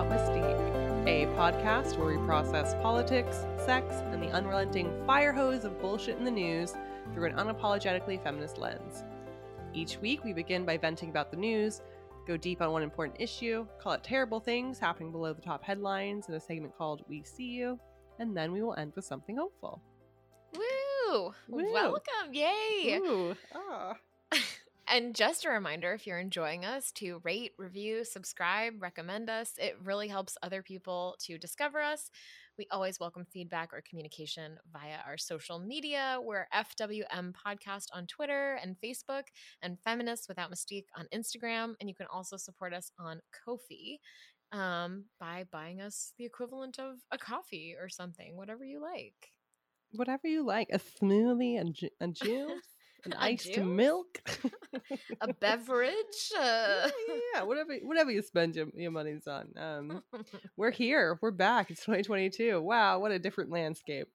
Without Mystique, a podcast where we process politics, sex, and the unrelenting fire hose of bullshit in the news through an unapologetically feminist lens. Each week, we begin by venting about the news, go deep on one important issue, call it terrible things happening below the top headlines in a segment called We See You, and then we will end with something hopeful. Woo! Woo. Welcome! Yay! Ooh, ah. And just a reminder if you're enjoying us to rate, review, subscribe, recommend us. It really helps other people to discover us. We always welcome feedback or communication via our social media. We're FWM Podcast on Twitter and Facebook, and Feminists Without Mystique on Instagram. And you can also support us on Ko-fi um, by buying us the equivalent of a coffee or something, whatever you like. Whatever you like, a smoothie, a, ju- a juice, an iced milk. A beverage. yeah, Uh, yeah, whatever, whatever you spend your, your money's on. Um, we're here. We're back. It's 2022. Wow, what a different landscape.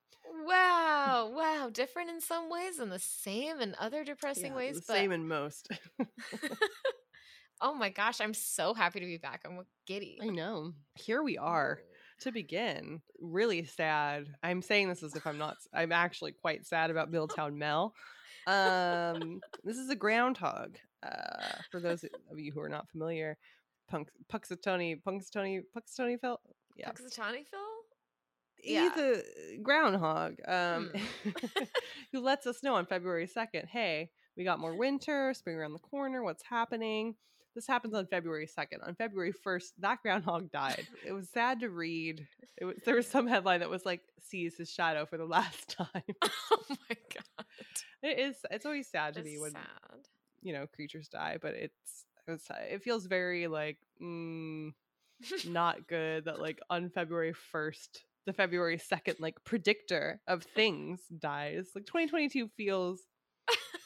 Wow, wow, different in some ways and the same in other depressing Yeah, ways. the But same in most. oh my gosh, I'm so happy to be back. I'm giddy. I know. Here we are. To begin, really sad. I'm saying this as if I'm not. I'm actually quite sad about Milltown Mel. Um, this is a groundhog. Uh, for those of you who are not familiar, Punk, Puxatony, Punxsutawney, Puxatony felt. Yeah, Puxatawny Phil? he's Yeah. a groundhog um, Hmm. who lets us know on February 2nd hey, we got more winter, spring around the corner, what's happening? This happens on February 2nd. On February 1st, that groundhog died. It was sad to read. It was, there was some headline that was like, sees his shadow for the last time. Oh my god. it is, it's always sad to It's me when, sad. you know, creatures die, but it's, it's it feels very like, mm, not good that like on February 1st, the February 2nd like predictor of things dies. Like 2022 feels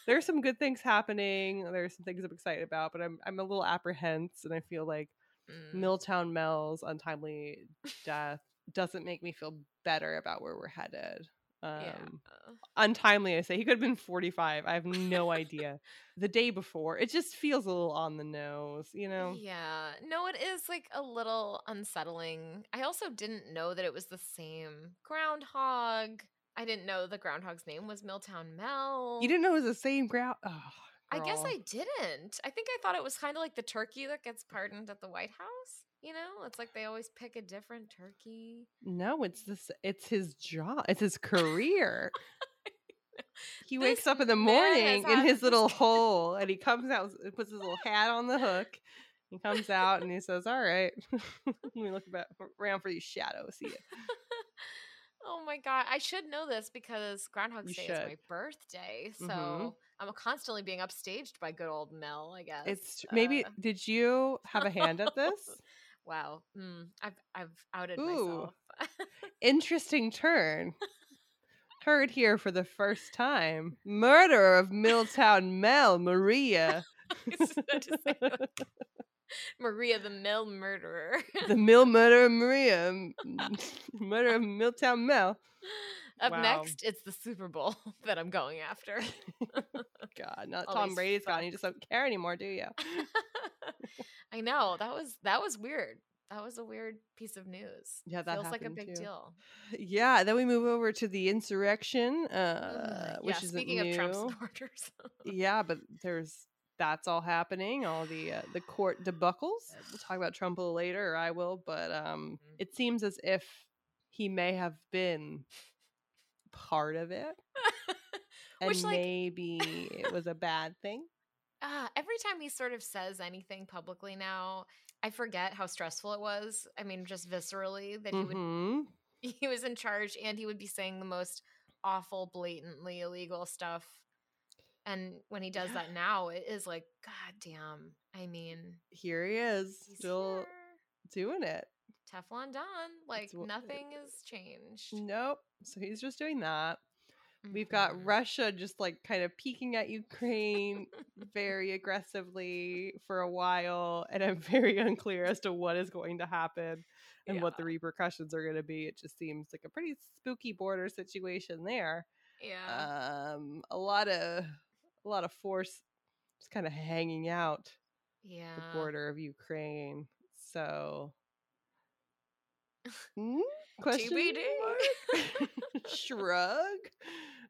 there's some good things happening. There's some things I'm excited about, but I'm I'm a little apprehensive and I feel like Mm, Milltown Mel's untimely death doesn't make me feel better about where we're headed. Um yeah. untimely I say he could have been 45. I have no idea. The day before, it just feels a little on the nose, you know. Yeah. No, it is like a little unsettling. I also didn't know that it was the same groundhog. I didn't know the groundhog's name was Milltown Mel. You didn't know it was the same ground. Oh, I guess. I didn't. I think I thought it was kind of like the turkey that gets pardoned at the White House. You know, it's like they always pick a different turkey. No, it's this. It's his job. It's his career. he This wakes up in the morning in his little hole, and he comes out, and puts his little hat on the hook. He comes out and he says, "All right, let me look about, around for these shadows." See ya." Oh my god, I should know this because Groundhog's Day is my birthday, so Mhm. I'm constantly being upstaged by good old Mel. I guess It's maybe. Uh, Did you have a hand at this? wow, mm, I've I've outed Ooh. myself. Interesting turn. Heard here for the first time. Murder of Milltown Mel Maria. I was about to say, like, Maria the Mill murderer. the Mill murderer Maria. Murder of Milltown Mel. Up Wow. next, it's the Super Bowl that I'm going after. God, not Tom Brady's gone. You just don't care anymore, do you? I know that was that was weird. That was a weird piece of news. Yeah, that feels like a big too. deal. Yeah, then we move over to the insurrection, uh, Ugh, which yeah, is speaking of Trump supporters, yeah, but there's that's all happening. All the uh, the court debuckles. We'll talk about Trump a little later, or I will. But um, Mhm. it seems as if he may have been part of it, and Which, like- maybe it was a bad thing. ah, every time he sort of says anything publicly now, I forget how stressful it was. I mean, just viscerally that he would Mhm. he was in charge and he would be saying the most awful, blatantly illegal stuff. And when he does Yeah. that now, it is like, God damn. I mean, Here he is, still here. doing it. Teflon Don. Like what- nothing has changed. Nope. So he's just doing that. We've got Mhm. Russia just like kind of peeking at Ukraine very aggressively for a while, and I'm very unclear as to what is going to happen and what the repercussions are going to be. It just seems like a pretty spooky border situation there. Yeah. Um, a lot of a lot of force just kind of hanging out yeah. the border of Ukraine. So Mm? Question mark? Shrug.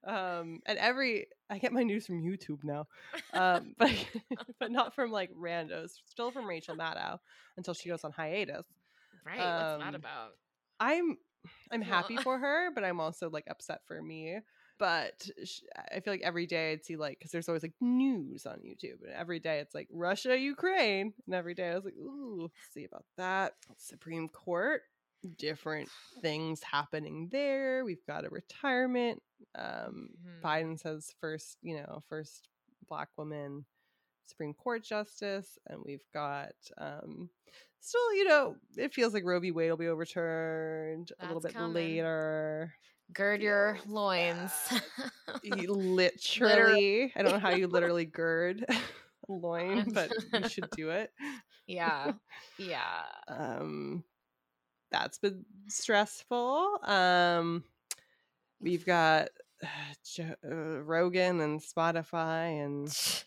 Um, and every I get my news from YouTube now, um, but but not from like randos. Still from Rachel Maddow until she goes on hiatus. Right. What's that Um, about? I'm I'm happy for her, but I'm also like upset for me. But sh- I feel like every day I'd see like because there's always like news on YouTube, and every day it's like Russia, Ukraine, and every day I was like, ooh, see about that Supreme Court, different things happening there. We've got a retirement. Um, Mhm. Biden says first, you know, first black woman Supreme Court justice, and we've got um, still, you know, it feels like Roe v. Wade will be overturned a little bit coming. later. Gird your loins. You literally, I don't know how you literally gird a loin, but you should do it. yeah. Yeah. Um, that's been stressful. Um, we've got uh, Jo- uh, Rogan and Spotify and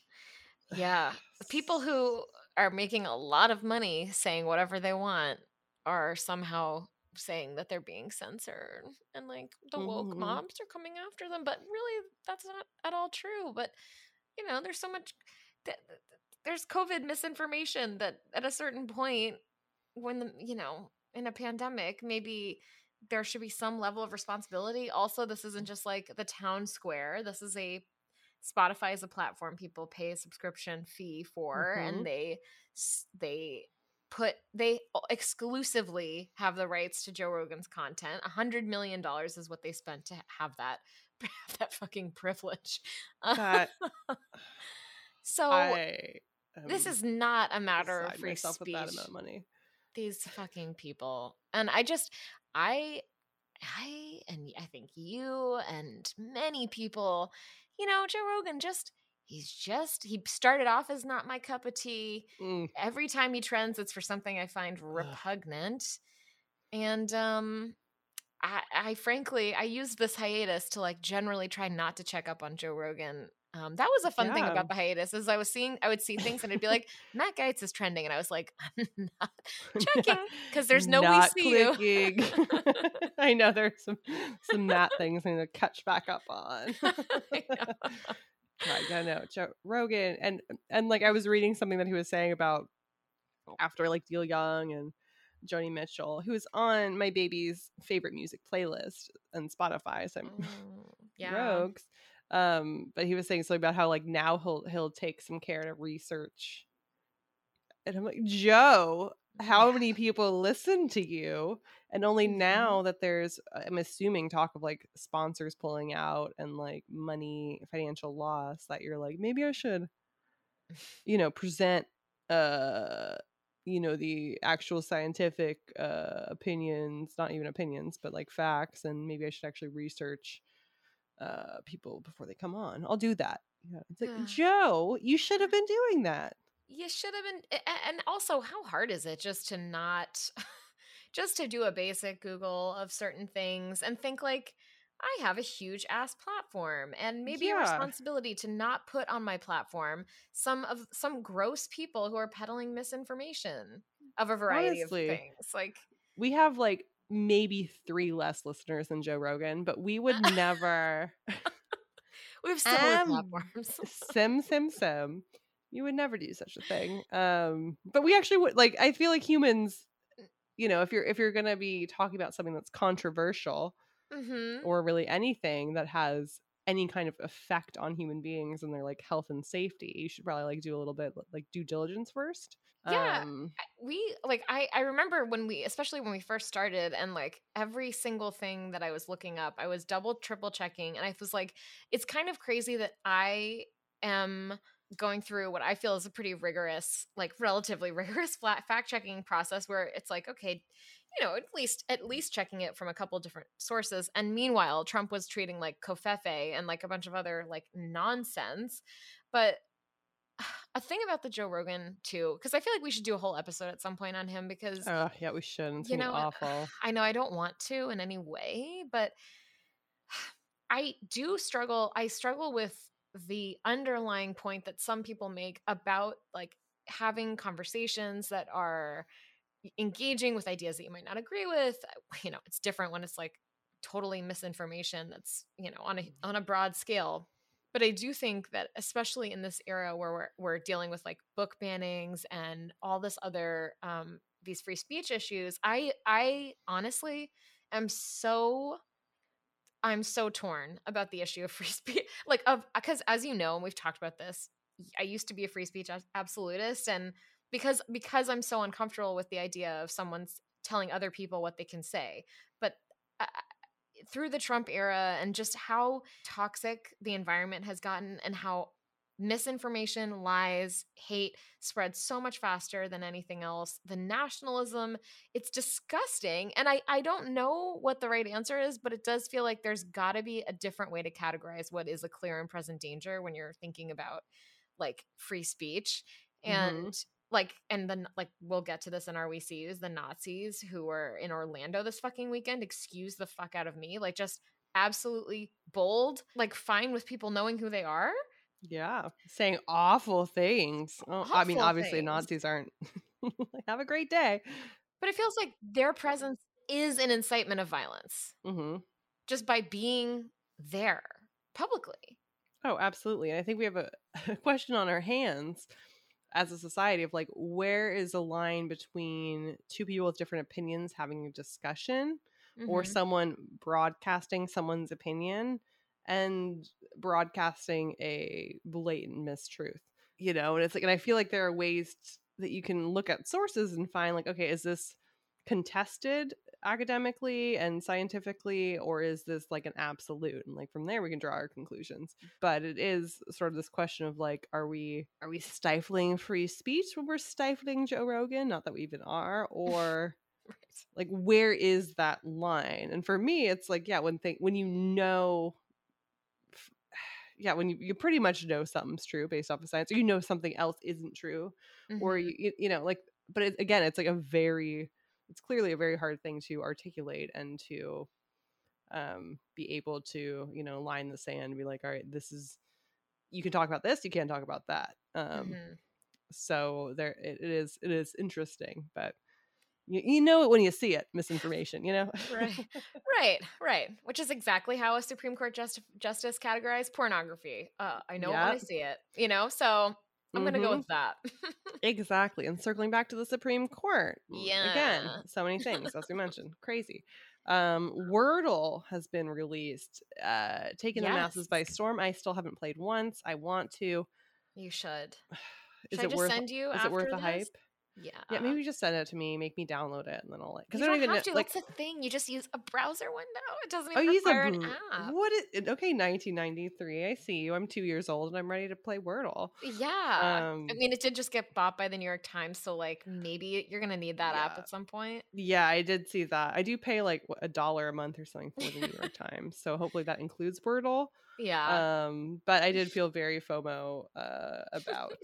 Yeah. People who are making a lot of money saying whatever they want are somehow saying that they're being censored and like the woke Mhm. mobs are coming after them but really that's not at all true but you know there's so much th- th- there's covid misinformation that at a certain point when the you know in a pandemic maybe there should be some level of responsibility also this isn't just like the town square this is a spotify is a platform people pay a subscription fee for Mhm. and they they put they exclusively have the rights to joe rogan's content a hundred million dollars is what they spent to have that have that fucking privilege that so I. this is not a matter of free myself speech with that amount of money. these fucking people and i just i i and i think you and many people you know joe rogan just he's just he started off as not my cup of tea. Mm, every time he trends it's for something i find repugnant. And um I, I frankly i used this hiatus to like generally try not to check up on joe rogan. Um, that was a fun thing about the hiatus is i was seeing i would see things and it'd be like matt Gaetz is trending and i was like i'm not checking because there's no not we see you. I know there's some some Matt things I need to catch back up on. I know. Right, yeah, no, Joe Rogan, and and like I was reading something that he was saying about after like Neil Young and Joni Mitchell, who is on my baby's favorite music playlist on Spotify. So I'm Mm, yeah rogues. Um, but he was saying something about how like now he'll he'll take some care to research. And I'm like, Joe, how many people listen to you? And only Mhm. now that there's, uh, I'm assuming, talk of like sponsors pulling out and like money, financial loss, that you're like, maybe I should, you know, present, uh, you know, the actual scientific uh, opinions, not even opinions, but like facts, and maybe I should actually research uh, people before they come on. I'll do that. Yeah, it's like Yeah. Joe, you should have been doing that. you should have been and also how hard is it just to not just to do a basic google of certain things and think like i have a huge ass platform and maybe a responsibility to not put on my platform some of some gross people who are peddling misinformation of a variety Honestly. of things like We have like maybe three less listeners than Joe Rogan, but we would never we have similar Um, platforms sim sim sim. You would never do such a thing. Um, but we actually would like. I feel like humans, you know, if you're if you're gonna be talking about something that's controversial hmm or really anything that has any kind of effect on human beings and their like health and safety, you should probably like do a little bit like due diligence first. Yeah. Um, we like I I remember when we especially when we first started and like every single thing that I was looking up I was double triple checking and I was like it's kind of crazy that I am going through what I feel is a pretty rigorous like relatively rigorous flat fact checking process where it's like okay you know at least at least checking it from a couple different sources and meanwhile Trump was treating like covfefe and like a bunch of other like nonsense but a thing about the Joe Rogan too, because I feel like we should do a whole episode at some point on him because oh yeah, we should. It's you know, awful. I know I don't want to in any way, but I do struggle. I struggle with the underlying point that some people make about like having conversations that are engaging with ideas that you might not agree with. You know, it's different when it's like totally misinformation that's, you know, on a on a broad scale. But I do think that especially in this era where we're we're dealing with like book bannings and all this other um these free speech issues, I I honestly am so I'm so torn about the issue of free speech. Like of because as you know, and we've talked about this, I used to be a free speech absolutist and because because I'm so uncomfortable with the idea of someone's telling other people what they can say. But uh, through the Trump era and just how toxic the environment has gotten and how misinformation, lies, hate spread so much faster than anything else. The nationalism, it's disgusting. And I, I don't know what the right answer is, but it does feel like there's got to be a different way to categorize what is a clear and present danger when you're thinking about like free speech. And mm-hmm. like, and then like we'll get to this in our sees the Nazis who were in Orlando this fucking weekend. Excuse the fuck out of me. Like just absolutely bold, like fine with people knowing who they are yeah, saying awful things. Oh, I mean, obviously things. Nazis aren't. Have a great day. But it feels like their presence is an incitement of violence mm-hmm. just by being there publicly. Oh, absolutely. And I think we have a, a question on our hands as a society of like, where is the line between two people with different opinions having a discussion mm-hmm. or someone broadcasting someone's opinion and broadcasting a blatant mistruth you know and it's like and i feel like there are ways that you can look at sources and find like okay is this contested academically and scientifically or is this like an absolute? And like from there we can draw our conclusions. Mm. But it is sort of this question of like are we are we stifling free speech when we're stifling joe rogan? Not that we even are or right. like where is that line? And for me it's like yeah when think when you know yeah, when you, you pretty much know something's true based off of science, or you know something else isn't true, mm-hmm. or you you know like, but it, again, it's like a very, it's clearly a very hard thing to articulate and to um be able to you know line the sand and be like, all right, this is you can talk about this, you can't talk about that. Um, mm-hmm. so there it, it is it is interesting, but you, you know it when you see it misinformation you know? Right right right which is exactly how a supreme court just, justice categorized pornography uh, i know yep. when i see it you know? So i'm mm-hmm. gonna go with that. Exactly and circling back to the supreme court yeah again so many things as we mentioned crazy. Um wordle has been released uh taking yes. the masses by storm i still haven't played once i want to. You should. Is should it worth send you is it worth the hype yeah. Yeah, maybe just send it to me, make me download it, and then I'll like. Because I don't, don't even have to. like. That's the thing. You just use a browser window. It doesn't oh, even oh, require use a, an app. What is okay? 1993. I see you. I'm two years old and I'm ready to play Wordle. Yeah. Um, I mean, it did just get bought by the New York Times, so like maybe you're gonna need that yeah. app at some point. Yeah, I did see that. I do pay like a dollar a month or something for the New York Times, so hopefully that includes Wordle. Yeah. Um, but I did feel very FOMO uh, about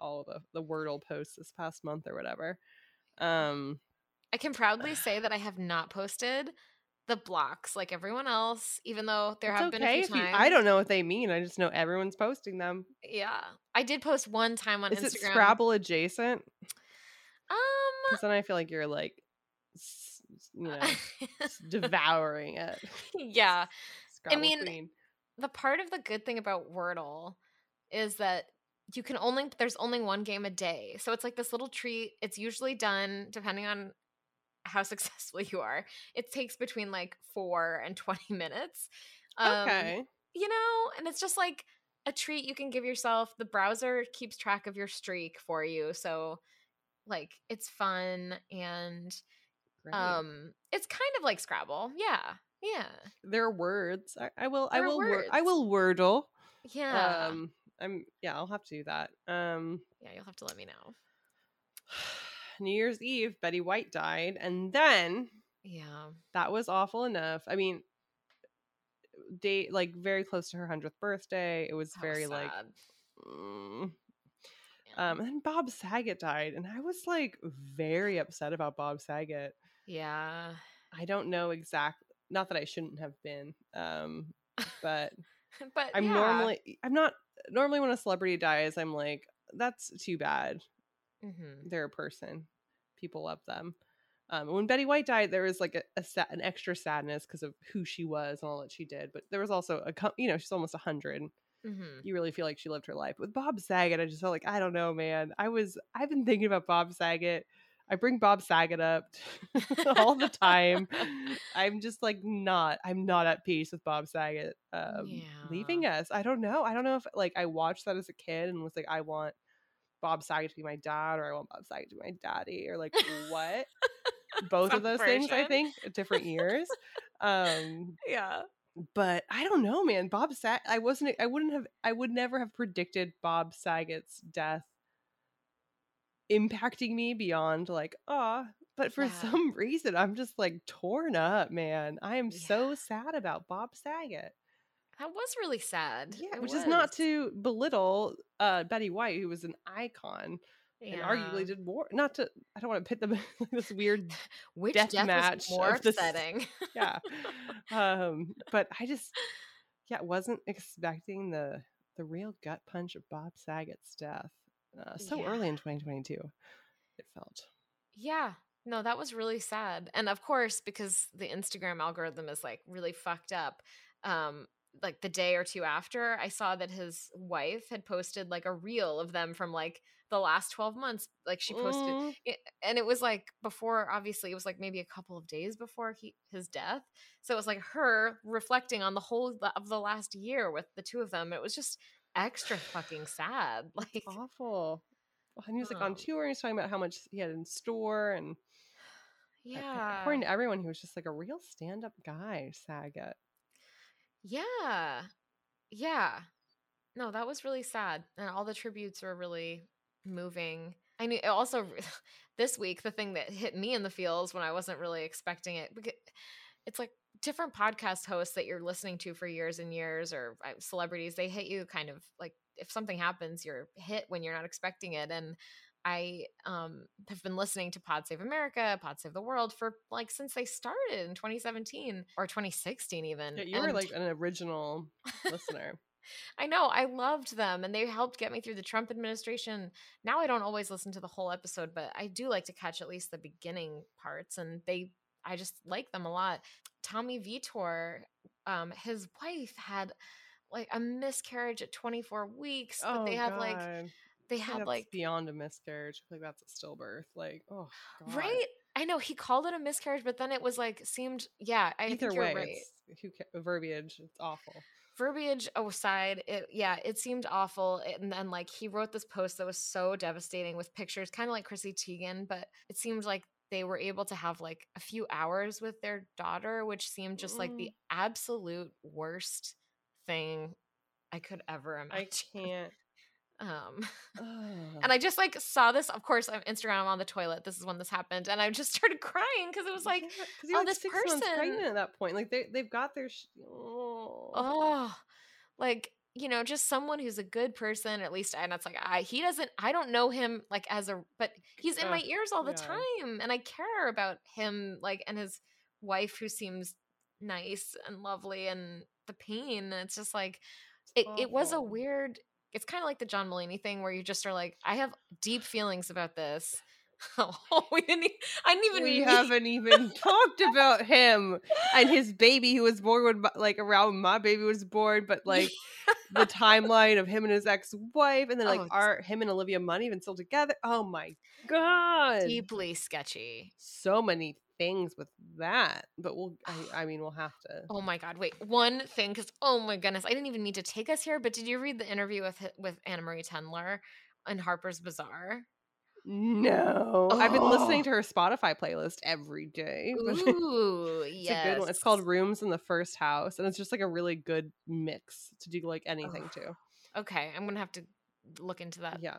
all the the Wordle posts this past month or whatever. Um, I can proudly say that I have not posted the blocks like everyone else, even though there have okay been a few times. You, I don't know what they mean. I just know everyone's posting them. Yeah, I did post one time on Is Instagram. Is it Scrabble adjacent? Um, because then I feel like you're like, you know, devouring it. Yeah, Scrabble I mean, queen. the part of the good thing about Wordle is that you can only there's only one game a day. So it's like this little treat. It's usually done depending on how successful you are. It takes between like 4 and 20 minutes. Um, okay. You know, and it's just like a treat you can give yourself. The browser keeps track of your streak for you. So like it's fun and Great. um it's kind of like Scrabble. Yeah. Yeah. There are words. I, I will there I will wor- I will wordle. Yeah. Um I'm yeah, I'll have to do that. Um yeah, you'll have to let me know. New Year's Eve, Betty White died, and then yeah, that was awful enough. I mean, date like very close to her hundredth birthday. It was How very sad. like, mm. yeah. um, and then Bob Saget died, and I was like very upset about Bob Saget. Yeah, I don't know exactly. Not that I shouldn't have been, um, but but I'm yeah. normally I'm not normally when a celebrity dies, I'm like, that's too bad. Mm-hmm. They're a person. people love them. Um, when Betty White died, there was like a, a sa- an extra sadness because of who she was and all that she did. But there was also a, you know, she's almost a hundred. Mhm. You really feel like she lived her life. With Bob Saget, I just felt like I don't know, man. I was I've been thinking about Bob Saget. I bring Bob Saget up all the time. I'm just like not. I'm not at peace with Bob Saget um, leaving us. I don't know. I don't know if like I watched that as a kid and was like, I want Bob Saget to be my dad, or I want Bob Saget to be my daddy, or like what? Both of those things, I think, different years. Um, Yeah. but I don't know, man. Bob Sag I wasn't I wouldn't have I would never have predicted Bob Saget's death impacting me beyond like, ah, but for Yeah. some reason I'm just like torn up, man. I am so sad about Bob Saget. That was really sad. Yeah, It which is not to belittle uh Betty White, who was an icon and arguably did more not to I don't want to pit them in this weird Which death death, match more of this- upsetting? yeah. Um, but I just yeah, wasn't expecting the the real gut punch of Bob Saget's death. Uh, so early in 2022, it felt. Yeah. No, that was really sad. And of course, because the Instagram algorithm is like really fucked up, um, like the day or two after, I saw that his wife had posted like a reel of them from like the last 12 months. Like she posted Mm, it, and it was like before obviously it was like maybe a couple of days before he his death. So it was like her reflecting on the whole of the last year with the two of them. It was just extra fucking sad. Like awful. And he was like on tour and he was talking about how much he had in store and yeah. according to everyone, he was just like a real stand-up guy, Saget. Yeah. Yeah. No, that was really sad. And all the tributes were really moving. I knew also this week the thing that hit me in the feels when I wasn't really expecting it because it's like different podcast hosts that you're listening to for years and years or uh, celebrities they hit you kind of like if something happens you're hit when you're not expecting it and I um, have been listening to Pod Save America, Pod Save the World for like since they started in 2017 or 2016 even. Yeah, you were like an original listener. I know. I loved them and they helped get me through the Trump administration. Now I don't always listen to the whole episode, but I do like to catch at least the beginning parts and they I just like them a lot. Tommy Vitor, um his wife had like a miscarriage at 24 weeks, but they have like Oh, they had that's like beyond a miscarriage. Like that's a stillbirth. Like, oh, God. right? I know he called it a miscarriage, but then it was like seemed yeah, I Either way, right. who verbiage. It's awful. verbiage aside it yeah it seemed awful and then like he wrote this post that was so devastating with pictures kind of like chrissy teigen but it seemed like they were able to have like a few hours with their daughter which seemed just like the absolute worst thing i could ever imagine I can't. um Ugh. and i just like saw this of course on instagram I'm on the toilet this is when this happened and i just started crying because it was like because you're oh, like this person- pregnant at that point. Like they they've got their. Sh- oh. oh like you know just someone who's a good person at least and it's like i he doesn't i don't know him like as a but he's in my ears all the yeah. time and i care about him like and his wife who seems nice and lovely and the pain and it's just like it, it was a weird it's kind of like the john mulaney thing where you just are like i have deep feelings about this oh we didn't e- i didn't even we meet- haven't even talked about him and his baby who was born when like around my baby was born, but like the timeline of him and his ex-wife, and then like Oh, are him and Olivia Munn even still together? Oh my god, deeply sketchy so many things with that. But we'll, I, I mean, we'll have to. Oh my god! Wait, one thing, because oh my goodness, I didn't even need to take us here. But did you read the interview with with Anna Marie Tendler in Harper's Bazaar? No, I've been listening Oh. to her Spotify playlist every day. Ooh, It's yes. a good one. It's called Rooms in the First House, and it's just like a really good mix to do like anything to. Okay, I'm gonna have to look into that. Yeah.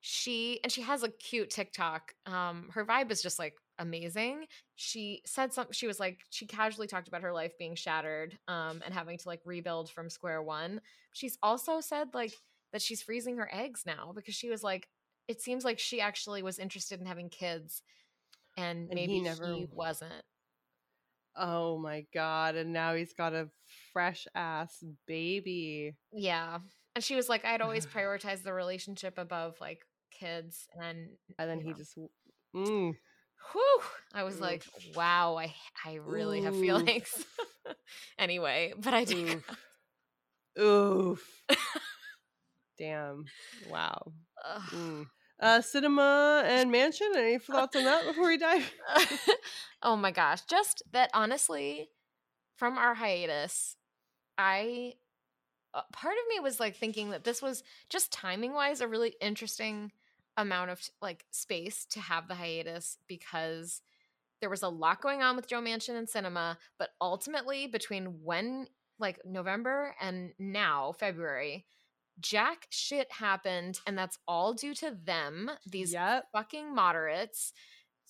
She and she has a cute TikTok. Um, her vibe is just like amazing. She said something. She was like she casually talked about her life being shattered, um, and having to like rebuild from square one. She's also said like that she's freezing her eggs now because she was like, it seems like she actually was interested in having kids, and, And maybe he, never- wasn't. Oh my god! And now he's got a fresh ass baby. Yeah, and she was like, I'd always prioritize the relationship above like kids, and And then he know. just. Mm, Whew. I was Oof. like, wow, I I really have feelings. anyway, but I do. Oof. Oof. Damn. Wow. Mm. Uh, Sinema and Manchin. Any thoughts on that before we dive? oh my gosh. Just that honestly, from our hiatus, I uh, part of me was like thinking that this was just timing wise a really interesting amount of like space to have the hiatus because there was a lot going on with Joe Manchin and Sinema, but ultimately between when like November and now February, jack shit happened and that's all due to them, these Yep. fucking moderates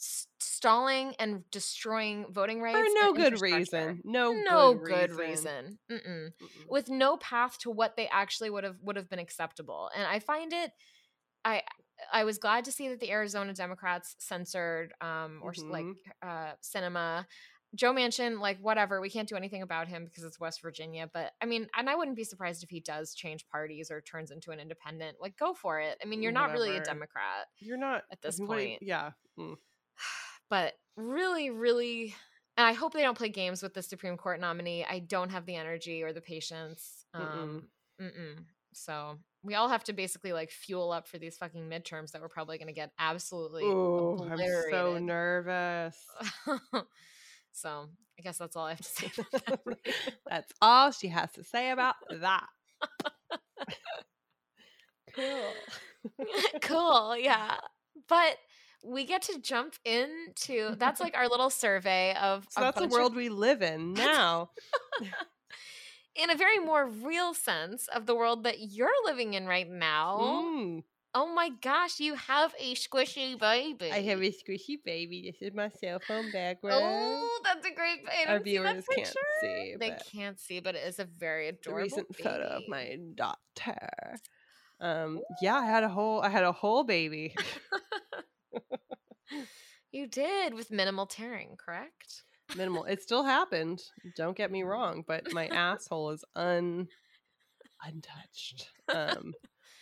stalling and destroying voting rights For no good reason. No, no good, good reason. with no path to what they actually would have would have been acceptable and i find it i i was glad to see that the arizona democrats censored um or s like uh Sinema joe manchin like whatever we can't do anything about him because it's west virginia but i mean and i wouldn't be surprised if he does change parties or turns into an independent like go for it i mean you're not really a democrat You're not at this what do you- point. Yeah. Mm. but really, really, and I hope they don't play games with the Supreme Court nominee. I don't have the energy or the patience. Um, mm-mm. So we all have to basically like fuel up for these fucking midterms that we're probably going to get absolutely Oh, I'm so nervous. so I guess that's all I have to say about that. That's all she has to say about that. cool. cool, yeah. But we get to jump into that's like our little survey of So that's the bunch of world we live in now. in a very more real sense of the world that you're living in right now. Mm. Oh my gosh, you have a squishy baby. I have a squishy baby. This is my cell phone background. Oh, that's a great. I Our didn't see viewers can't see, They can't see, but it is a very adorable recent photo of my daughter. Um, yeah, I had a whole, I had a whole baby. You did with minimal tearing, correct? Minimal. It still happened. Don't get me wrong, but my asshole is un untouched um,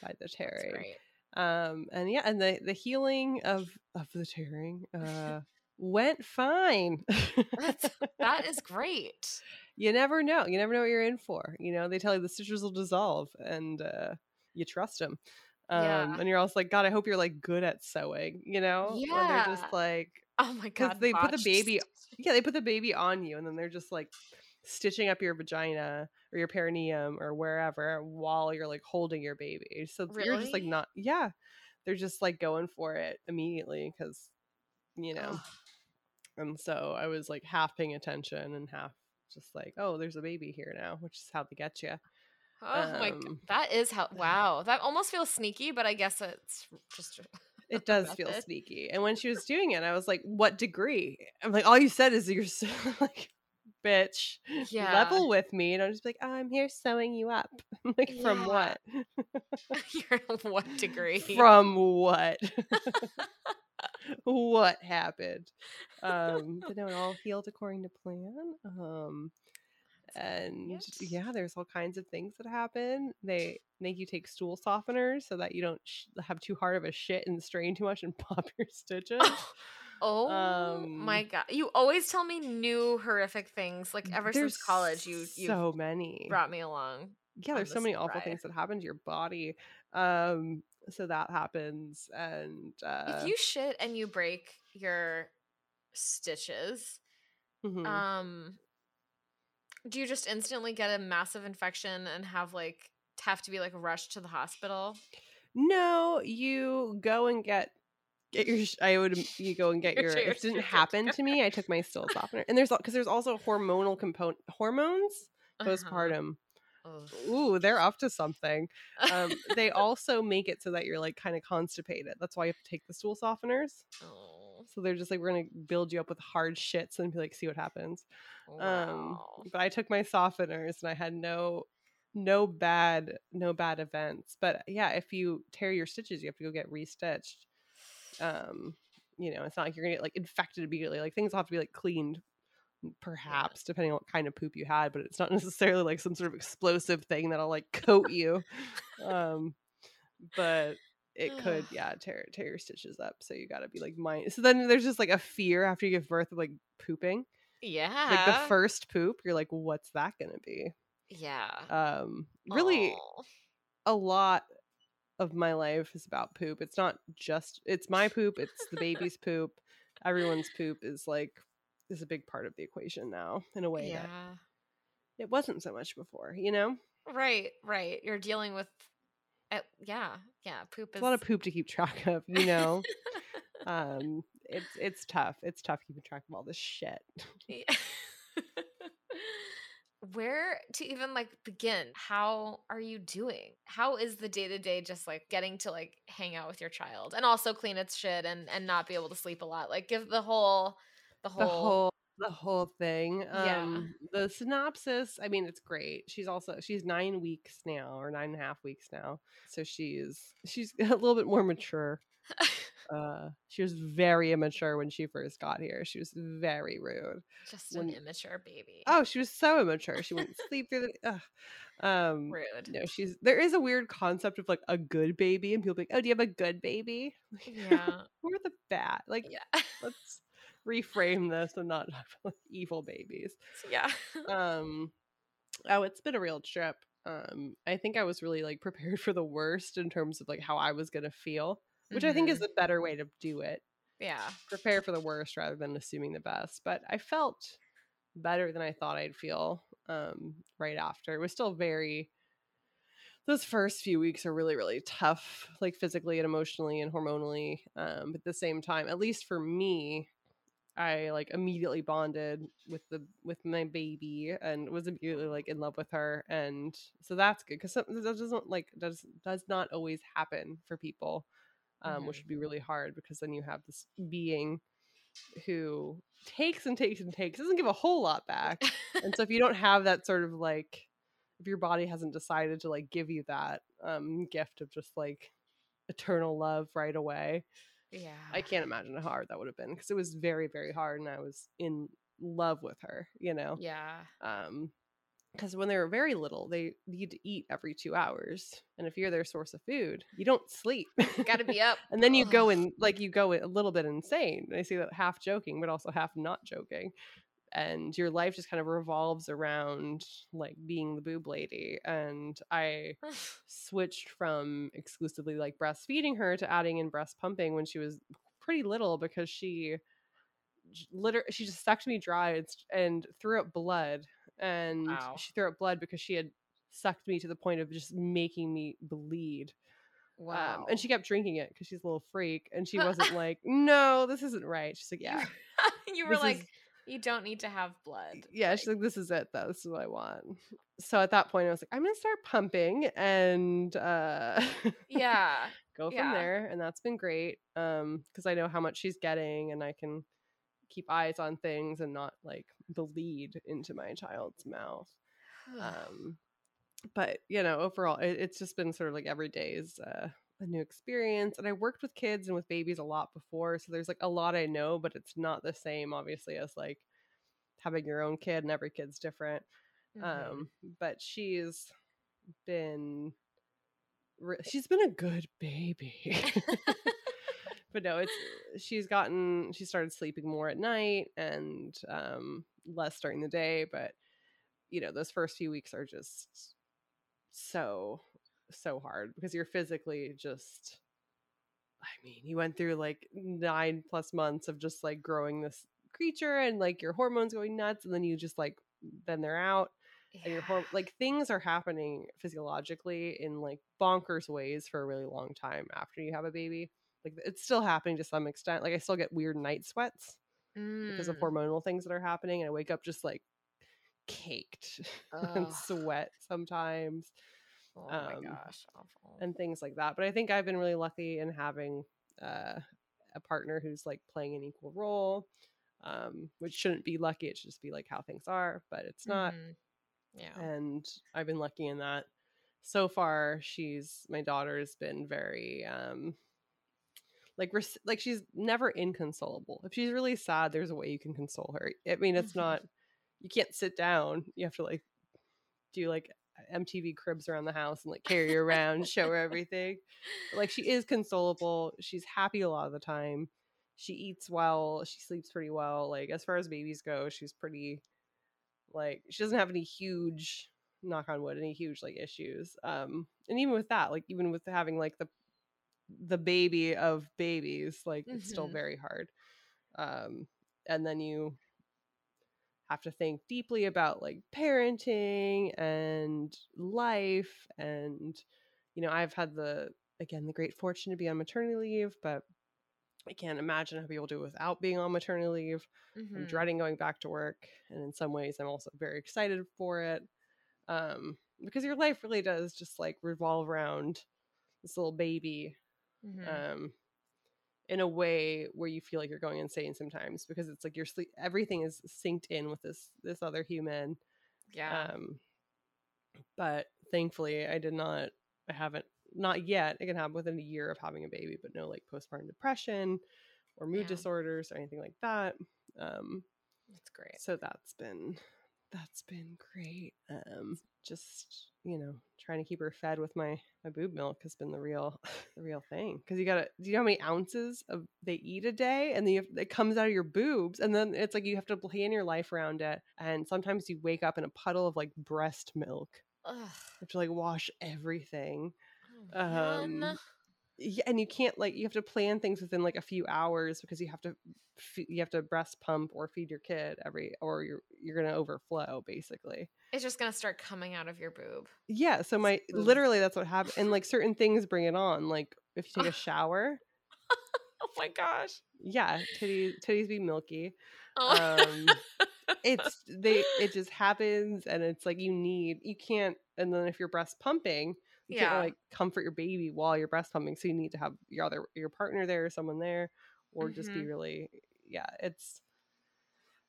by the That's tearing. Um, and yeah, and the the healing of of the tearing uh, went fine. That's that is great. you never know. You never know what you're in for. You know, they tell you the stitches will dissolve, and uh, you trust them. Um, Yeah. and you're also like, God, I hope you're like good at sewing. You know, when they're just like, Oh my god, they put the baby, yeah, they put the baby on you, and then they're just like stitching up your vagina or your perineum or wherever while you're like holding your baby. So you're just like not, yeah, they're just like going for it immediately because you know. And so I was like half paying attention and half just like, oh, there's a baby here now, which is how they get you. Oh my god, Um, that is how. Wow, that almost feels sneaky, but I guess it's just. It does feel sneaky. And when she was doing it, I was like, what degree? I'm like, all you said is you're so like, bitch, Yeah. level with me. And I'm just like, oh, I'm here sewing you up. Like, from what? You're what degree? From what? what happened? Um, but no, it all healed according to plan. Um, and Yes. yeah, there's all kinds of things that happen. They make you take stool softeners so that you don't sh- have too hard of a shit and strain too much and pop your stitches. Oh Um, my god! You always tell me new horrific things. Like ever since college, you you so many. brought me along. yeah, there's so many awful ride. things that happen to your body. Um, so that happens, and uh, if you shit and you break your stitches, mhm. um, do you just instantly get a massive infection and have like have to be like rushed to the hospital? No, you go and get get your. sh- I would you go and get your. your It didn't happen to me. I took my stool softener, and there's because there's also hormonal component hormones Uh-huh. postpartum. Ugh. Ooh, they're up to something. Um, they also make it so that you're like kind of constipated. That's why you have to take the stool softeners. oh, So they're just like we're gonna build you up with hard shits and be like, see what happens. Um, but I took my softeners and I had no no bad no bad events. But yeah, if you tear your stitches, you have to go get restitched. Um, you know, it's not like you're gonna get like infected immediately. Like things will have to be like cleaned, perhaps depending on what kind of poop you had. But it's not necessarily like some sort of explosive thing that'll like coat you. um, but it could yeah tear tear your stitches up. So you got to be like mine. So then there's just like a fear after you give birth of like pooping. Yeah. Like the first poop, you're like, what's that gonna be? Yeah. Um, really, Aw. a lot of my life is about poop. It's not just it's my poop. It's the baby's poop. Everyone's poop is like is a big part of the equation now in a way Yeah. that it wasn't so much before. You know, Right, right. You're dealing with uh, yeah, yeah, poop it's is a lot of poop to keep track of. You know, um, it's it's tough. It's tough keeping track of all this shit. Yeah. Where to even like begin? How are you doing? How is the day to day just like getting to like hang out with your child and also clean its shit and and not be able to sleep a lot? Like give the whole the whole, the whole the whole thing Yeah. um the synopsis i mean it's great she's also she's nine weeks now or nine and a half weeks now so she's she's a little bit more mature uh she was very immature when she first got here she was very rude just an when- immature baby. oh she was so immature she wouldn't sleep through the ugh. um rude. no she's there is a weird concept of like a good baby and people be like oh do you have a good baby Yeah. we're the bad like Yeah. let's reframe this and not have like evil babies yeah. um oh it's been a real trip um i think i was really like prepared for the worst in terms of like how i was gonna feel which i think is Mhm. a better way to do it Yeah. prepare for the worst rather than assuming the best but i felt better than i thought i'd feel um right after it was still very those first few weeks are really really tough like physically and emotionally and hormonally um but at the same time at least for me i like immediately bonded with the with my baby and was immediately like in love with her and so that's good because that doesn't like does does not always happen for people um, which Mhm. would be really hard because then you have this being who takes and takes and takes doesn't give a whole lot back and so if you don't have that sort of like if your body hasn't decided to like give you that um gift of just like eternal love right away yeah. i can't imagine how hard that would have been because it was very very hard and i was in love with her you know Yeah. um because when they were very little they need to eat every two hours and if you're their source of food you don't sleep. Got to be up. and then you go in like you go a little bit insane. I say that half joking but also half not joking and your life just kind of revolves around like being the boob lady and i switched from exclusively like breastfeeding her to adding in breast pumping when she was pretty little because she literally she just sucked me dry and, and threw up blood and Wow. she threw up blood because she had sucked me to the point of just making me bleed Wow. um, and she kept drinking it because she's a little freak and she wasn't like no this isn't right she's like yeah you were like, is- you don't need to have blood. yeah she's like this is it though this is what i want so at that point i was like i'm gonna start pumping and uh yeah. go from Yeah. there and that's been great um because i know how much she's getting and i can keep eyes on things and not like bleed into my child's mouth. Um but you know overall it, it's just been sort of like every day is uh, a new experience and i worked with kids and with babies a lot before so there's like a lot i know but it's not the same obviously as like having your own kid and every kid's different. Mhm. um but she's been she's been a good baby but no it's she's gotten she started sleeping more at night and um less during the day but you know those first few weeks are just so so hard because you're physically just i mean you went through like nine plus months of just like growing this creature and like your hormones going nuts and then you just like then they're out and your horm- like things are happening physiologically in like bonkers ways for a really long time after you have a baby like it's still happening to some extent like i still get weird night sweats because of Mm. hormonal things that are happening and i wake up just like caked and sweat sometimes Oh my um, gosh, awful. and things like that but i think i've been really lucky in having uh, a partner who's like playing an equal role um, which shouldn't be lucky it should just be like how things are but it's not Mhm. Yeah. and I've been lucky in that. So far, she's my daughter has been very um like res- like she's never inconsolable. If she's really sad, there's a way you can console her. I mean, it's not you can't sit down. You have to like do like MTV cribs around the house and like carry her around, show her everything. But, like she is consolable. She's happy a lot of the time. She eats well. She sleeps pretty well. Like as far as babies go, she's pretty like she doesn't have any huge knock on wood any huge like issues um and even with that like even with having like the the baby of babies like it's still Mhm. very hard um and then you have to think deeply about like parenting and life and you know i've had the again the great fortune to be on maternity leave but i can't imagine how people do it without being on maternity leave i'm Mhm. dreading going back to work and in some ways i'm also very excited for it um because your life really does just like revolve around this little baby Mhm. um in a way where you feel like you're going insane sometimes because it's like your sleep everything is synced in with this this other human yeah. um but thankfully i did not i haven't not yet it can happen within a year of having a baby but no like postpartum depression or mood Yeah. disorders or anything like that um That's great. so that's been that's been great um just you know trying to keep her fed with my my boob milk has been the real the real thing because you gotta do you know how many ounces of they eat a day and then you have, it comes out of your boobs and then it's like you have to plan your life around it and sometimes you wake up in a puddle of like breast milk. Ugh. you have to like wash everything. Oh, um and you can't like you have to plan things within like a few hours because you have to you have to breast pump or feed your kid every or you're you're gonna overflow basically it's just gonna start coming out of your boob. yeah so my literally that's what happened and like certain things bring it on like if you take a shower Oh my gosh. yeah titties titties be milky Oh. um it's they it just happens and it's like you need you can't and then if you're breast pumping you Yeah. can't like comfort your baby while you're breast pumping so you need to have your other your partner there or someone there or just be Mhm. really yeah it's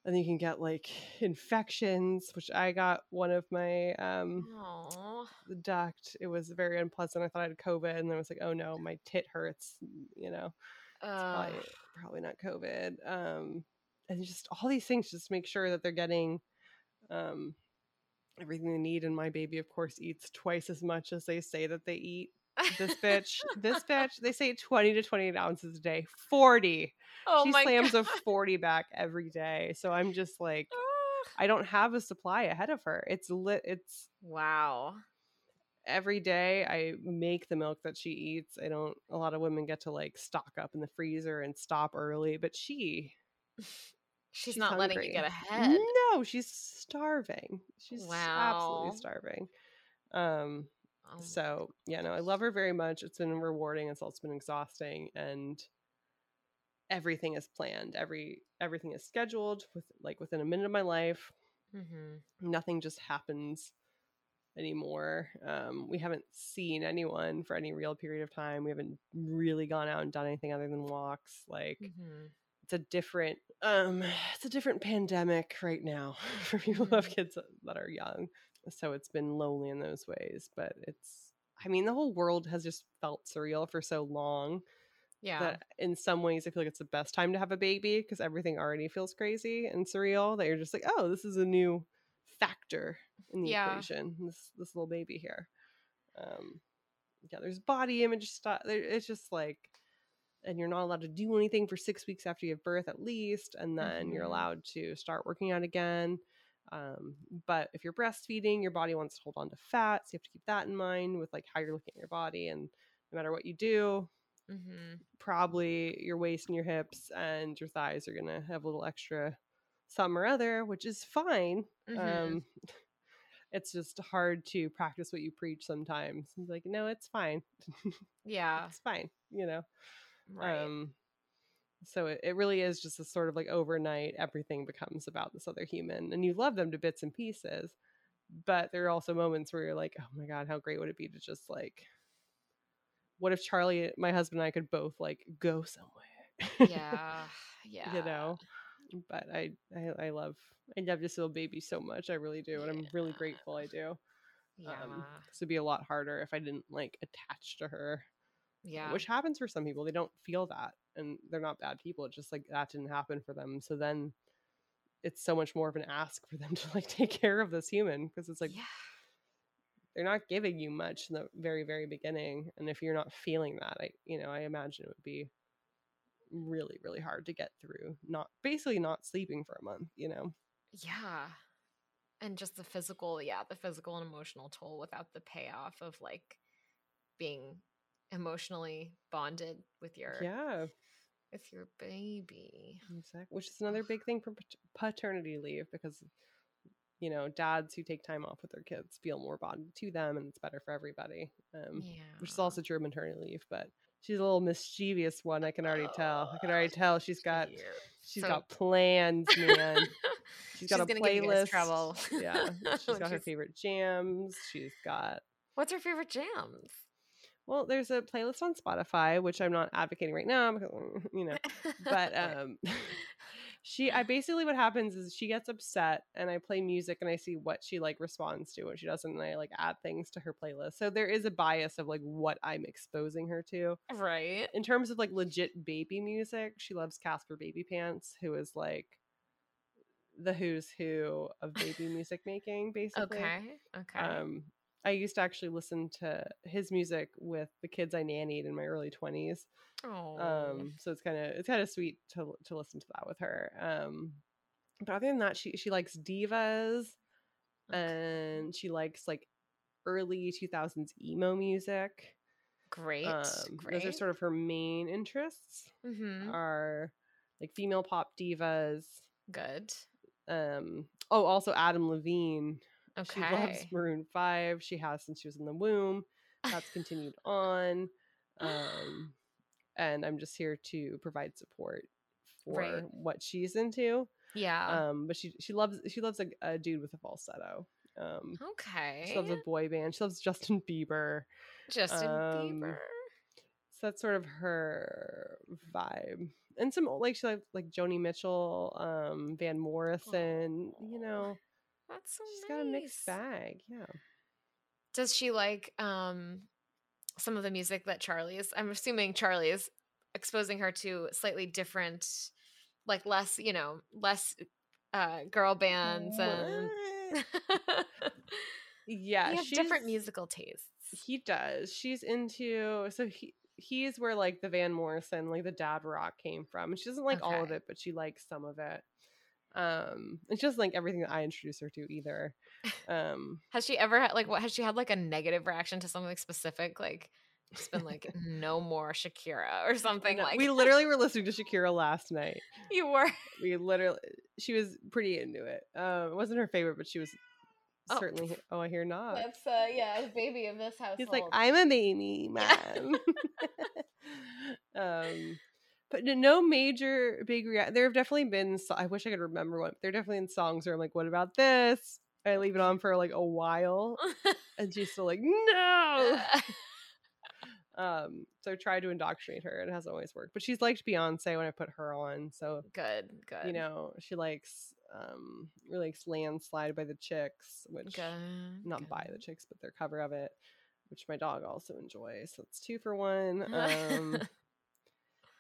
and then you can get like infections which i got one of my um the duct it was very unpleasant i thought i had covid and then i was like oh no my tit hurts you know it's probably, probably not COVID. Um, and just all these things just make sure that they're getting um, everything they need. And my baby, of course, eats twice as much as they say that they eat. This bitch, this bitch, they say 20 to 28 ounces a day. 40. oh she slams god. a 40 back every day. So I'm just like. I don't have a supply ahead of her. It's lit. It's Wow. every day I make the milk that she eats. I don't a lot of women get to like stock up in the freezer and stop early, but she She's, She's not letting you get ahead. No, she's starving. She's absolutely starving. Um Oh, so yeah, no, I love her very much. It's been rewarding, it's also been exhausting and everything is planned. Every everything is scheduled with like within a minute of my life. mhm. Nothing just happens anymore. Um, we haven't seen anyone for any real period of time. We haven't really gone out and done anything other than walks. Like Mhm. It's a different um it's a different pandemic right now for people who have Mhm. kids that are young. So it's been lonely in those ways, but it's I mean the whole world has just felt surreal for so long Yeah. that in some ways I feel like it's the best time to have a baby because everything already feels crazy and surreal that you're just like, "Oh, this is a new factor in the Yeah. equation. This this little baby here." Um yeah, there's body image stuff. It's just like and you're not allowed to do anything for six weeks after you have birth at least and then you're Mhm. allowed to start working out again um, but if you're breastfeeding your body wants to hold on to fat so you have to keep that in mind with like how you're looking at your body and no matter what you do Mhm. probably your waist and your hips and your thighs are gonna have a little extra some or other which is fine Mhm. um, it's just hard to practice what you preach sometimes it's like no it's fine yeah. it's fine you know Right. um so it, it really is just a sort of like overnight everything becomes about this other human and you love them to bits and pieces but there are also moments where you're like oh my god how great would it be to just like what if charlie my husband and i could both like go somewhere yeah. Yeah. you know but I, I i love i love this little baby so much i really do and i'm really grateful i do Yeah. um 'cause it'd be a lot harder if i didn't like attach to her yeah. which happens for some people they don't feel that and they're not bad people it's just like that didn't happen for them so then it's so much more of an ask for them to like take care of this human because it's like yeah. they're not giving you much in the very very beginning and if you're not feeling that i you know i imagine it would be really really hard to get through not basically not sleeping for a month you know Yeah. And just the physical, yeah, the physical and emotional toll without the payoff of like being emotionally bonded with your yeah with your baby. exactly which is another big thing for paternity leave because you know dads who take time off with their kids feel more bonded to them and it's better for everybody um Yeah. which is also true of maternity leave but she's a little mischievous one i can already tell i can already tell she's got Cute. she's So- got plans man she's got a playlist trouble. yeah she's got her favorite jams she's got What's her favorite jams? Well there's a playlist on spotify which i'm not advocating right now because you know but um she i basically what happens is she gets upset and i play music and i see what she like responds to what she doesn't and i like add things to her playlist so there is a bias of like what i'm exposing her to right. in terms of like legit baby music she loves Caspar Babypants who is like the who's who of baby music making basically Okay. Okay. um i used to actually listen to his music with the kids i nannied in my early 20s oh. um so it's kind of it's kind of sweet to to listen to that with her um but other than that she she likes divas and she likes like early 2000s emo music great. um great. those are sort of her main interests mm-hmm. are like female pop divas good. um oh also adam levine Okay. she loves maroon 5 she has since she was in the womb that's continued on um and i'm just here to provide support for Right. what she's into yeah. um but she she loves she loves a, a dude with a falsetto um okay. she loves a boy band she loves justin bieber Justin um, Bieber. so that's sort of her vibe and some like she like like joni mitchell um van morrison you know That's so she's nice. got a mixed bag yeah Does she like um some of the music that Charlie is? I'm assuming Charlie is exposing her to slightly different, like less, you know, less uh girl bands and yeah, he has different musical tastes. He does. She's into so he he's where like the Van Morrison, like the dad rock came from. And She doesn't like all of it, but she likes some of it. Um, it's just like everything that I introduce her to either. Um, Has she ever had like what has she had like a negative reaction to something specific? Like it's been like no more Shakira or something like we literally were listening to Shakira last night. you were We literally, she was pretty into it. Um, it wasn't her favorite, but she was Oh. certainly. Oh, I hear not. That's uh yeah, the baby of this household. He's like, I'm a baby man. um, but no- major big rea- There have definitely been. So- I wish I could remember one. There definitely in songs where I'm like, what about this? I leave it on for like a while, and she's still like, no. Um, so I tried to indoctrinate her, it hasn't always worked. But she's liked Beyonce when I put her on, so good, good. you know she likes um really likes landslide by the chicks which good. not by the chicks but their cover of it which my dog also enjoys so it's two for one um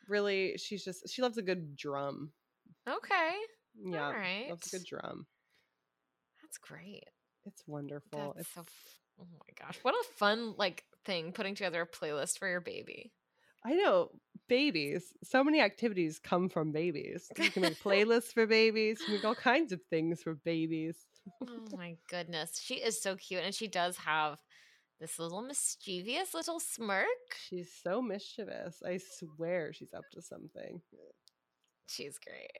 really she's just she loves a good drum okay. yeah All right. loves a good drum That's great. it's wonderful That's it's so. f- Oh my gosh, what a fun like thing putting together a playlist for your baby. i know babies so many activities come from babies you can make playlists for babies you can make all kinds of things for babies oh my goodness, she is so cute, and she does have this little mischievous little smirk. she's so mischievous i swear she's up to something She's great.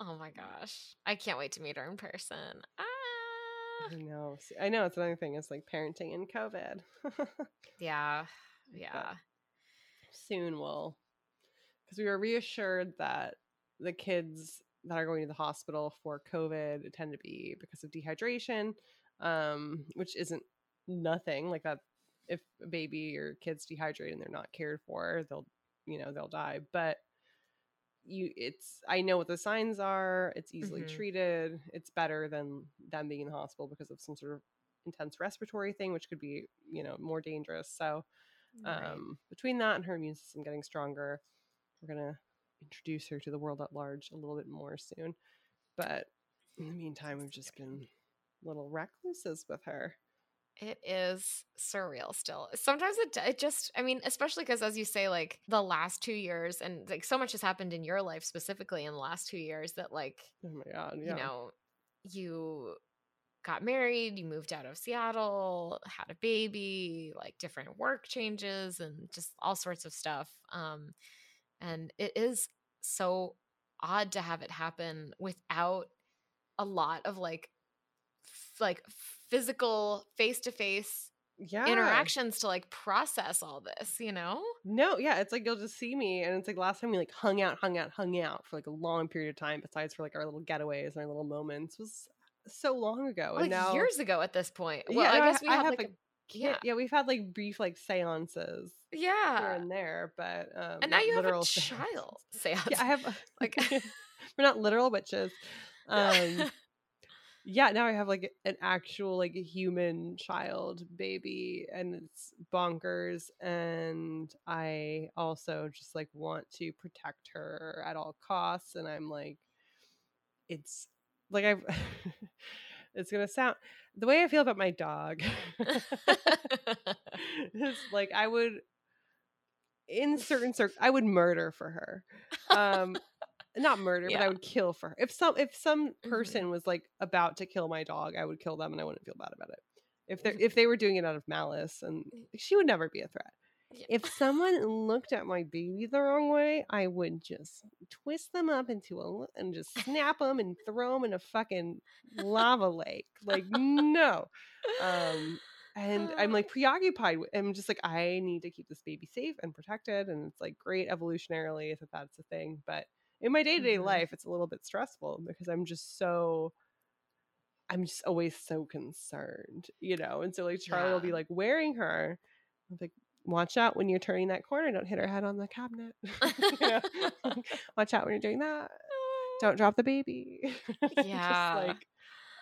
Oh my gosh, I can't wait to meet her in person. Ah. I know. I know it's another thing. It's like parenting in COVID. Yeah, yeah. Soon we'll, because we were reassured that the kids that are going to the hospital for COVID tend to be because of dehydration, um, which isn't nothing like that. If a baby or kid's dehydrated and they're not cared for, they'll, you know, they'll die. But you, it's I know what the signs are. It's easily Mhm. treated. It's better than them being in the hospital because of some sort of intense respiratory thing, which could be, you know, more dangerous. So Right. um, between that and her immune system getting stronger, we're gonna introduce her to the world at large a little bit more soon. But in the meantime, we've just been little recluses with her. It is surreal still. Sometimes it it just I mean, especially cuz as you say like the last 2 years and like so much has happened in your life specifically in the last 2 years that like Oh my god, yeah. you know, you got married, you moved out of Seattle, had a baby, like different work changes and just all sorts of stuff. Um and it is so odd to have it happen without a lot of like f- like physical face-to-face yeah. interactions to like process all this, you know? No, yeah, it's like you'll just see me, and it's like last time we like hung out, hung out, hung out for like a long period of time. Besides for like our little getaways and our little moments was so long ago, and now years ago at this point. Well, Yeah, I guess we I had have, like, like, a, yeah. yeah, we've had like brief like seances Yeah. here and there, but um, And now you have a seances. child. Seance. Yeah, I have Like- we're not literal witches. Um, yeah, now I have like an actual like a human child baby, and it's bonkers. And I also just like want to protect her at all costs, and I'm like, it's like I've. it's gonna sound the way I feel about my dog. is like I would in certain cir- I would murder for her. Um not murder, but I would kill for her. If some if some Mhm. person was like about to kill my dog, I would kill them and I wouldn't feel bad about it. If they if they were doing it out of malice and she would never be a threat. Yeah. If someone looked at my baby the wrong way, I would just twist them up into a and just snap them and throw them in a fucking lava lake. Like no. Um and I'm like preoccupied. I'm just like I need to keep this baby safe and protected, and it's like great evolutionarily if that's a thing. But in my day to day life, it's a little bit stressful because I'm just so. I'm just always so concerned, you know. And so like Charlie will be like wearing her. I'm like, watch out when you're turning that corner. Don't hit her head on the cabinet. Watch out when you're doing that. Don't drop the baby. Yeah. just like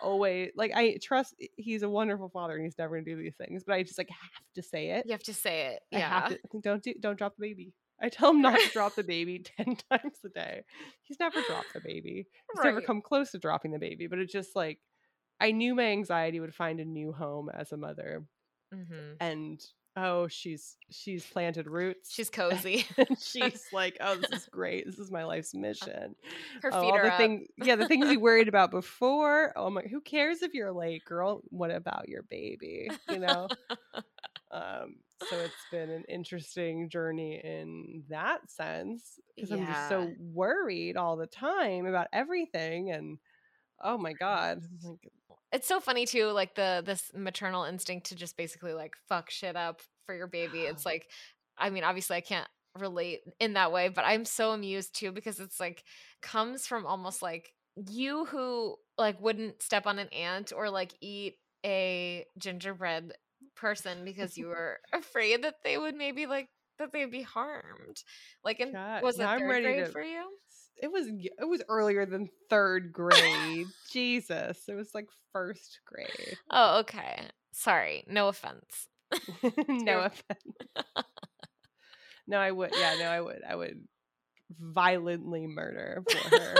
always like I trust he's a wonderful father and he's never gonna do these things, but I just like have to say it. You have to say it. I Yeah. have to don't do don't drop the baby. I tell him not to drop the baby ten times a day. He's never dropped the baby. He's never come close to dropping the baby, but it's just like I knew my anxiety would find a new home as a mother. Mhm. And oh, she's she's planted roots. She's cozy. she's like, oh, this is great. This is my life's mission. Her Oh, feet all are the up. thing, yeah, the things you worried about before. Oh my, who cares if you're late, girl? What about your baby? You know. Um, so it's been an interesting journey in that sense because I'm just so worried all the time about everything, and oh my god, like, It's so funny too, like the this maternal instinct to just basically like fuck shit up for your baby. It's like, I mean, obviously I can't relate in that way, but I'm so amused too because it's like comes from almost like you who like wouldn't step on an ant or like eat a gingerbread person because you were afraid that they would maybe like that they'd be harmed. Like in God, was it third ready grade to- for you? it was it was earlier than third grade. Jesus, it was like first grade. Oh, okay. Sorry. No offense. no offense. no, I would. Yeah, no, I would. I would violently murder for her.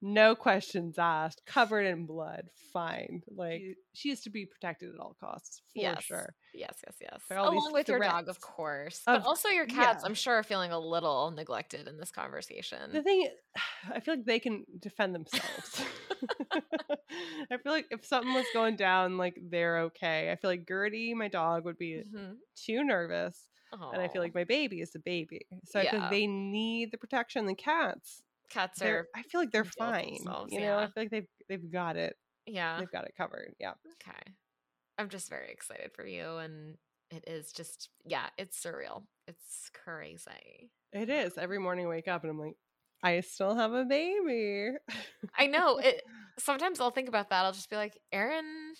No questions asked. Covered in blood. Fine. Like she is to be protected at all costs for Yes. sure. Yes, yes, yes. By all these Along with your dog, of course. But of- also your cats, yeah. I'm sure, are feeling a little neglected in this conversation. The thing, I feel like they can defend themselves. I feel like if something was going down, like they're okay. I feel like Gertie, my dog, would be Mhm. too nervous, and I feel like my baby is a baby, so I feel like they need the protection. The cats, cats they're, are, I feel like they're fine. you know, I feel like they've they've got it. yeah. They've got it covered. Yeah. Okay. I'm just very excited for you. And it is just, yeah, it's surreal. It's crazy. It is. Every morning I wake up and I'm like, I still have a baby. I know. It. Sometimes I'll think about that. I'll just be like, Aaron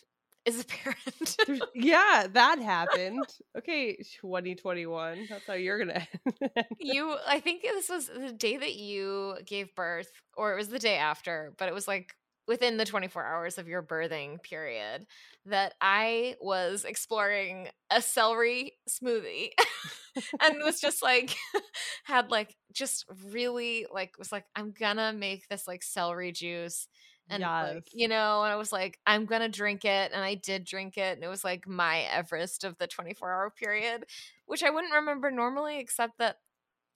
is a parent. Yeah, that happened. Okay, 2021. That's how you're gonna. end. you i think this was the day that you gave birth or it was the day after but it was like within the 24 hours of your birthing period that i was exploring a celery smoothie and was just like had like just really like was like i'm gonna make this like celery juice And yes. like, you know, and I was like, I'm gonna drink it. And I did drink it. And it was like my Everest of the 24 hour period, which I wouldn't remember normally, except that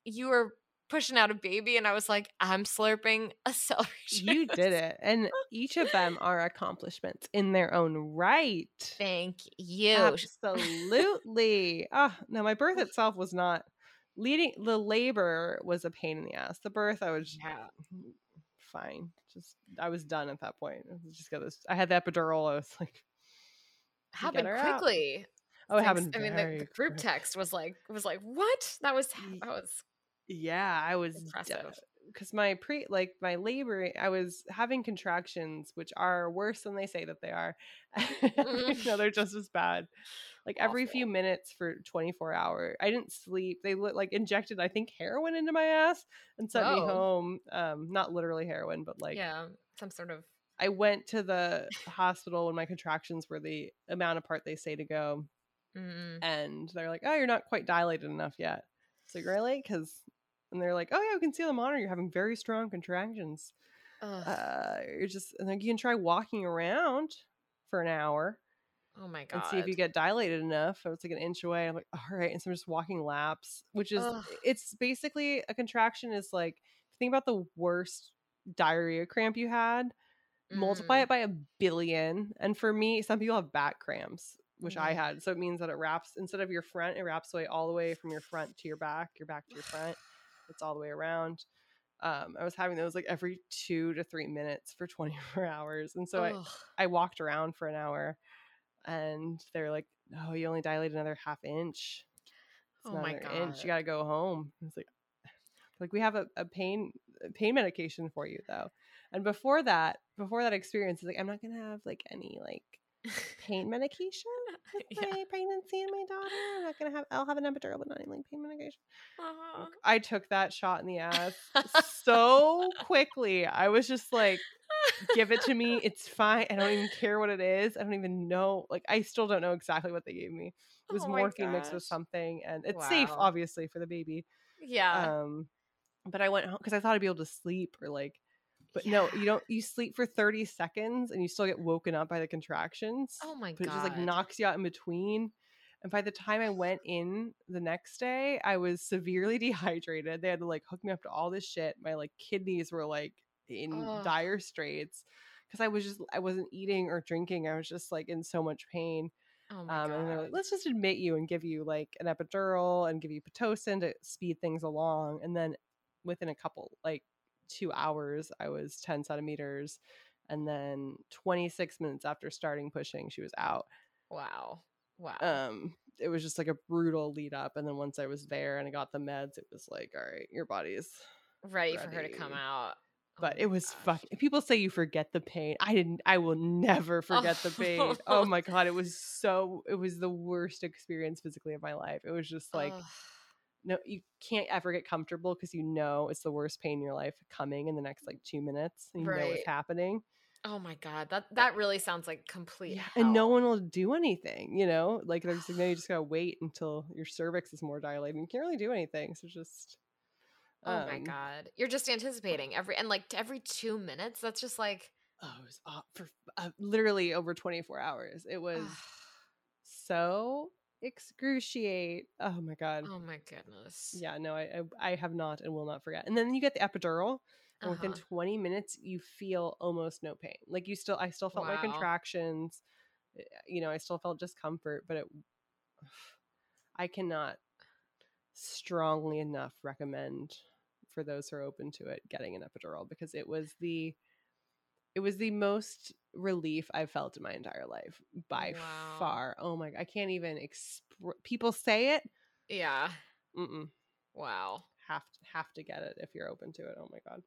you were pushing out a baby and I was like, I'm slurping a celery. you did it. And each of them are accomplishments in their own right. Thank you. Absolutely. Ah, no, my birth itself was not leading the labor was a pain in the ass. The birth I was Yeah. Fine. Just I was done at that point. I just got this I had the epidural. I was like Happened her out. quickly. Oh, it happened. I mean, the, the group quick. text was like, was like, what? That was, that was Yeah, I was impressive. Because my pre like my labor I was having contractions which are worse than they say that they are. no, they're just as bad. Like every few minutes for 24 hours. I didn't sleep. They like injected I think heroin into my ass and sent me home. Um not literally heroin, but like yeah, some sort of. I went to the hospital when my contractions were the amount apart they say to go Mm, and they're like, "Oh, you're not quite dilated enough yet." It's like, "Really?" Cuz and they're like, "Oh yeah, we can see on the monitor you're having very strong contractions." uh you're just and like you can try walking around for an hour oh my god. and see if you get dilated enough so it's like an inch away i'm like all right and so i'm just walking laps which is Ugh. it's basically a contraction is like think about the worst diarrhea cramp you had multiply Mm, it by a billion and for me some people have back cramps which i Mm. had so it means that it wraps instead of your front it wraps away all the way from your front to your back your back to your front it's all the way around um, i was having those like every two to three minutes for 24 hours and so I, ugh. I walked around for an hour and they're like, Oh, you only dilate another half inch. It's Oh my another inch. You gotta go home. It's like like we have a, a pain pain medication for you though. And before that, before that experience, it's like, I'm not gonna have like any like pain medication with Yeah. my pregnancy and my daughter. I'm not gonna have I'll have an epidural but not any like pain medication. Uh-huh. I took that shot in the ass so quickly. I was just like, give it to me. It's fine. I don't even care what it is. I don't even know. Like, I still don't know exactly what they gave me. It was Oh morphine mixed with something, and it's safe, obviously, for the baby. Yeah. Um, but I went home because I thought I'd be able to sleep or like, but no, you don't. You sleep for thirty seconds and you still get woken up by the contractions. oh my but god. it just like knocks you out in between. And by the time I went in the next day, I was severely dehydrated. They had to like hook me up to all this shit. My like kidneys were like in Ugh. dire straits because I was just I wasn't eating or drinking. I was just like in so much pain. Oh my Um, god. and they're like, let's just admit you and give you like an epidural and give you pitocin to speed things along. And then within a couple like two hours, I was ten centimeters. And then 26 minutes after starting pushing, she was out wow. Wow. um it was just like a brutal lead up and then once i was there and i got the meds it was like all right your body's ready, for her to come out. Oh but my it was fucking people say you forget the pain i didn't i will never forget the pain oh my god it was so it was the worst experience physically of my life it was just like. No you can't ever get comfortable because you know it's the worst pain in your life coming in the next like two minutes and you know what's happening Oh my god. That that really sounds like complete. yeah, and no one will do anything, you know. Like there's like, no, you just gotta wait until your cervix is more dilated. You can't really do anything, so just. Oh my um, god. You're just anticipating every and like every 2 minutes that's just like Oh, it was off for uh, literally over 24 hours. It was so excruciate. Oh my god. Oh my goodness. Yeah, no, I, I I have not and will not forget. And then you get the epidural, and within Uh-huh. 20 minutes you feel almost no pain. Like you still, I still felt my contractions. eh, You know, I still felt discomfort, but it. I cannot strongly enough recommend for those who are open to it getting an epidural because it was the it was the most relief I've felt in my entire life by Wow. far. Oh my! I can't even express. People say it. Yeah. Mm-mm. Wow. Have to, have to get it if you're open to it. Oh my god.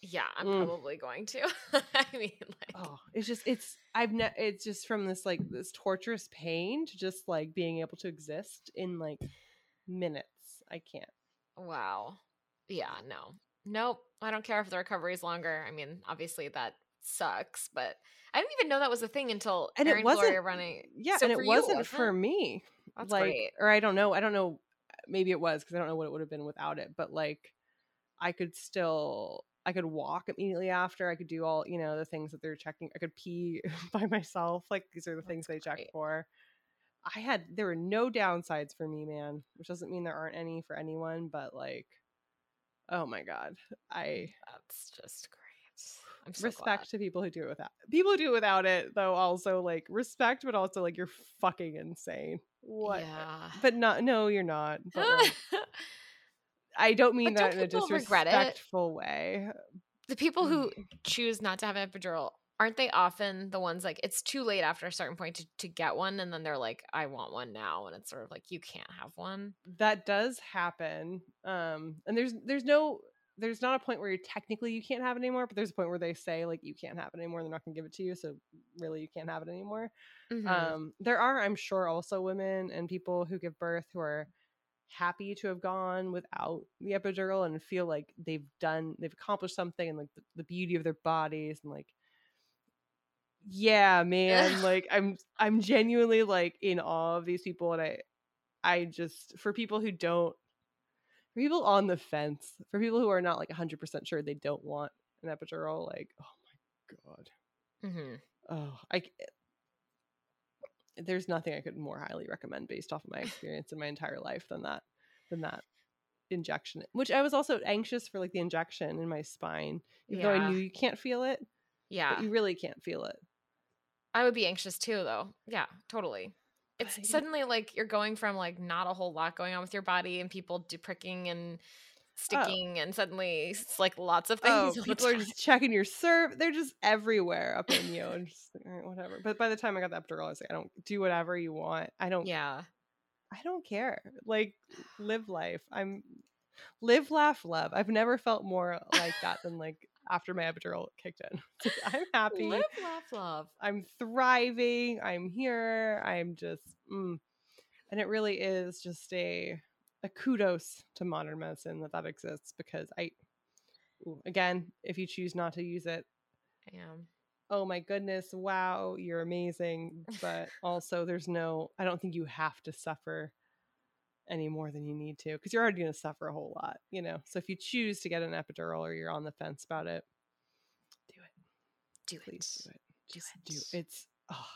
Yeah, I'm Mm. probably going to. I mean, like, Oh, it's just it's I've ne- it's just from this like this torturous pain to just like being able to exist in like minutes. I can't. wow. Yeah, no. Nope. I don't care if the recovery is longer. I mean, obviously that sucks, but I didn't even know that was a thing until And it wasn't- Gloria running. Yeah, So and it wasn't wasn't for me. That's like great. or I don't know. I don't know. Maybe it was because I don't know what it would have been without it. But like, I could still I could walk immediately after. I could do all, you know, the things that they're checking. I could pee by myself. Like these are the That's things they check for. I had there were no downsides for me, man, which doesn't mean there aren't any for anyone, but like oh my god. I That's just great. I'm so respect glad. to people who do it without people who do it without it though also like respect but also like you're fucking insane. What? Yeah. But not no, you're not. But like, I don't mean But don't that in a people regret it? disrespectful way. the people who Mm. choose not to have an epidural aren't they often the ones like it's too late after a certain point to, to get one and then they're like i want one now and it's sort of like you can't have one that does happen um and there's there's no there's not a point where you're technically you can't have it anymore but there's a point where they say like you can't have it anymore they're not going to give it to you so really you can't have it anymore Mhm. um there are i'm sure also women and people who give birth who are happy to have gone without the epidural and feel like they've done they've accomplished something and like the, the beauty of their bodies and like yeah man like i'm i'm genuinely like in awe of these people and i i just for people who don't for people on the fence for people who are not like 100% sure they don't want an epidural like oh my god. Mhm. oh i c- there's nothing i could more highly recommend based off of my experience in my entire life than that than that injection which i was also anxious for like the injection in my spine even though i knew you can't feel it yeah. but you really can't feel it. I would be anxious too though. Yeah totally it's suddenly like you're going from like not a whole lot going on with your body and people do pricking and oh. sticking and suddenly it's like lots of oh, things oh people are just checking your serve they're just everywhere up in you and just like, all right, whatever but by the time i got the epidural i was like i don't do whatever you want i don't yeah I don't care. Like live life. I'm live, laugh, love. I've never felt more like that than like after my epidural kicked in. Like, I'm happy. live laugh love I'm thriving. I'm here. I'm just mm. and it really is just a a kudos to modern medicine that that exists because I ooh, again, if you choose not to use it, yeah oh my goodness, wow, you're amazing. But also, there's no, I don't think you have to suffer any more than you need to because you're already going to suffer a whole lot, you know? So if you choose to get an epidural or you're on the fence about it, do it. do Please it do it. Do Just it. do It's, oh,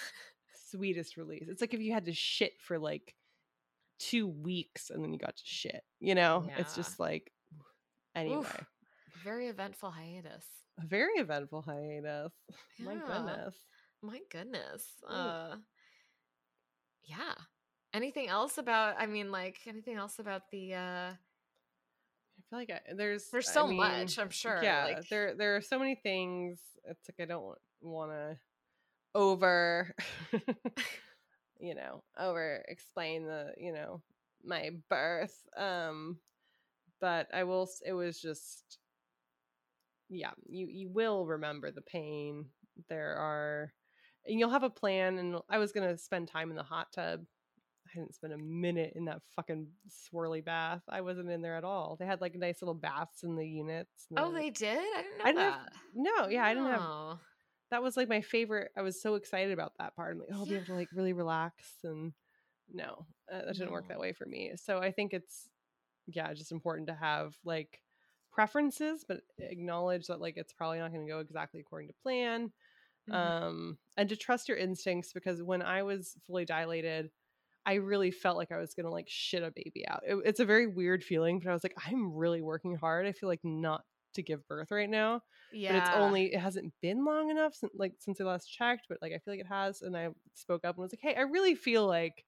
sweetest release. It's like if you had to shit for like two weeks and then you got to shit, you know? It's just like, anyway. Oof. very eventful hiatus A very eventful hiatus. My goodness. My goodness. Uh yeah. Anything else about I mean like anything else about the uh I feel like I, there's there's I so mean, much, I'm sure. Yeah, like, there there are so many things. It's like I don't want to over, you know, over explain the you know my birth. Um, but I will. s- It was just, yeah. You you will remember the pain. There are, and you'll have a plan. And I was gonna spend time in the hot tub. Didn't spend a minute in that fucking swirly bath. I wasn't in there at all. They had like nice little baths in the units. Oh, they did? I didn't know I didn't that. have- no, yeah, I didn't have. That was like my favorite. I was so excited about that part. I'm like, oh, I'll be able to like really relax. And no, uh, that didn't work that way for me. So I think it's, yeah, just important to have like preferences, but acknowledge that like it's probably not going to go exactly according to plan. Mhm. Um, and to trust your instincts because when I was fully dilated, I really felt like I was gonna like shit a baby out. It- it's a very weird feeling, but I was like, I'm really working hard. I feel like not to give birth right now yeah. but it's only it hasn't been long enough since like since I last checked, but like I feel like it has. And I spoke up and was like, hey, I really feel like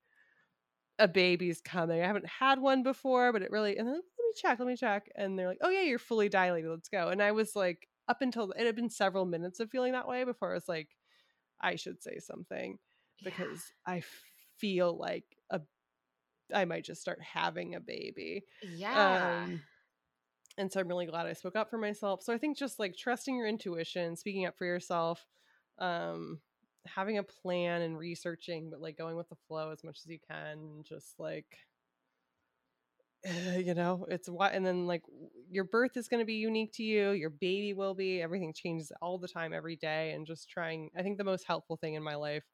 a baby's coming. I haven't had one before, but it really and then let me check, let me check. And they're like, oh yeah, you're fully dilated. Let's go. And I was like, up until it had been several minutes of feeling that way before I was like, I should say something Yeah. because I feel like a I might just start having a baby. Yeah. Um, and so I'm really glad I spoke up for myself. So I think just like trusting your intuition, speaking up for yourself, um, having a plan and researching, but like going with the flow as much as you can, just like, you know, it's what, and then like your birth is going to be unique to you, your baby will be, everything changes all the time, every day, and just trying. I think the most helpful thing in my life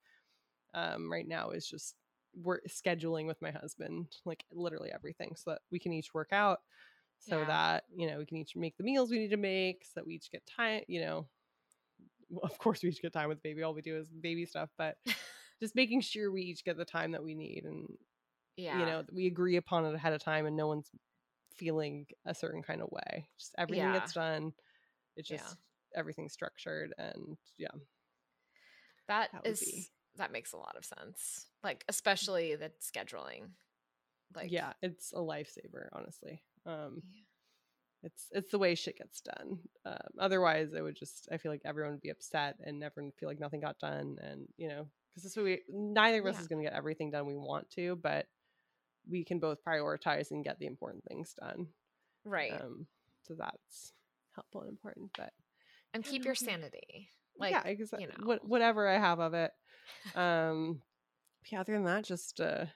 um, right now is just we're scheduling with my husband, like literally everything, so that we can each work out so Yeah. that you know we can each make the meals we need to make so that we each get time you know of course we each get time with baby all we do is baby stuff but just making sure we each get the time that we need and yeah. you know we agree upon it ahead of time and no one's feeling a certain kind of way just everything Yeah. gets done it's Yeah. just everything's structured and yeah that that be- that makes a lot of sense. Like especially the scheduling. Like yeah it's a lifesaver honestly um Yeah. it's it's the way shit gets done um, otherwise it would just i feel like everyone would be upset and everyone would feel like nothing got done and you know because this way we neither of us Yeah. is going to get everything done we want to but we can both prioritize and get the important things done Right. um so that's helpful and important but and keep your sanity. Like yeah exactly you know. what, whatever i have of it um yeah other than that just uh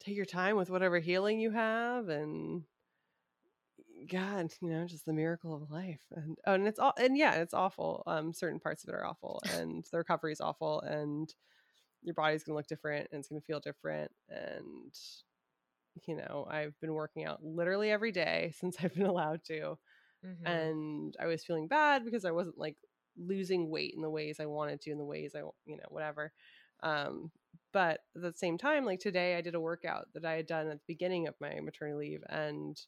take your time with whatever healing you have and god you know just the miracle of life and oh, and it's all and yeah it's awful um certain parts of it are awful and the recovery is awful and your body's gonna look different and it's gonna feel different and you know i've been working out literally every day since i've been allowed to Mhm. and I was feeling bad because I wasn't like losing weight in the ways I wanted to, in the ways I, you know, whatever. Um, but at the same time, like today, I did a workout that I had done at the beginning of my maternity leave, and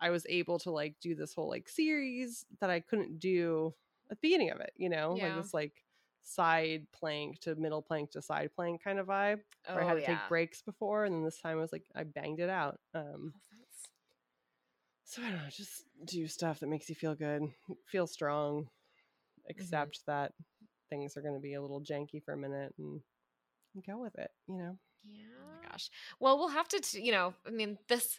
I was able to like do this whole like series that I couldn't do at the beginning of it, you know, Yeah. like this like side plank to middle plank to side plank kind of vibe. oh, where I had to yeah. take breaks before, and then this time I was like I banged it out. Um, Oh, so I don't know, just do stuff that makes you feel good, feel strong, Mm-hmm. accept that things are going to be a little janky for a minute and go with it, you know? Yeah. Oh my gosh. Well, we'll have to, t- you know, I mean, this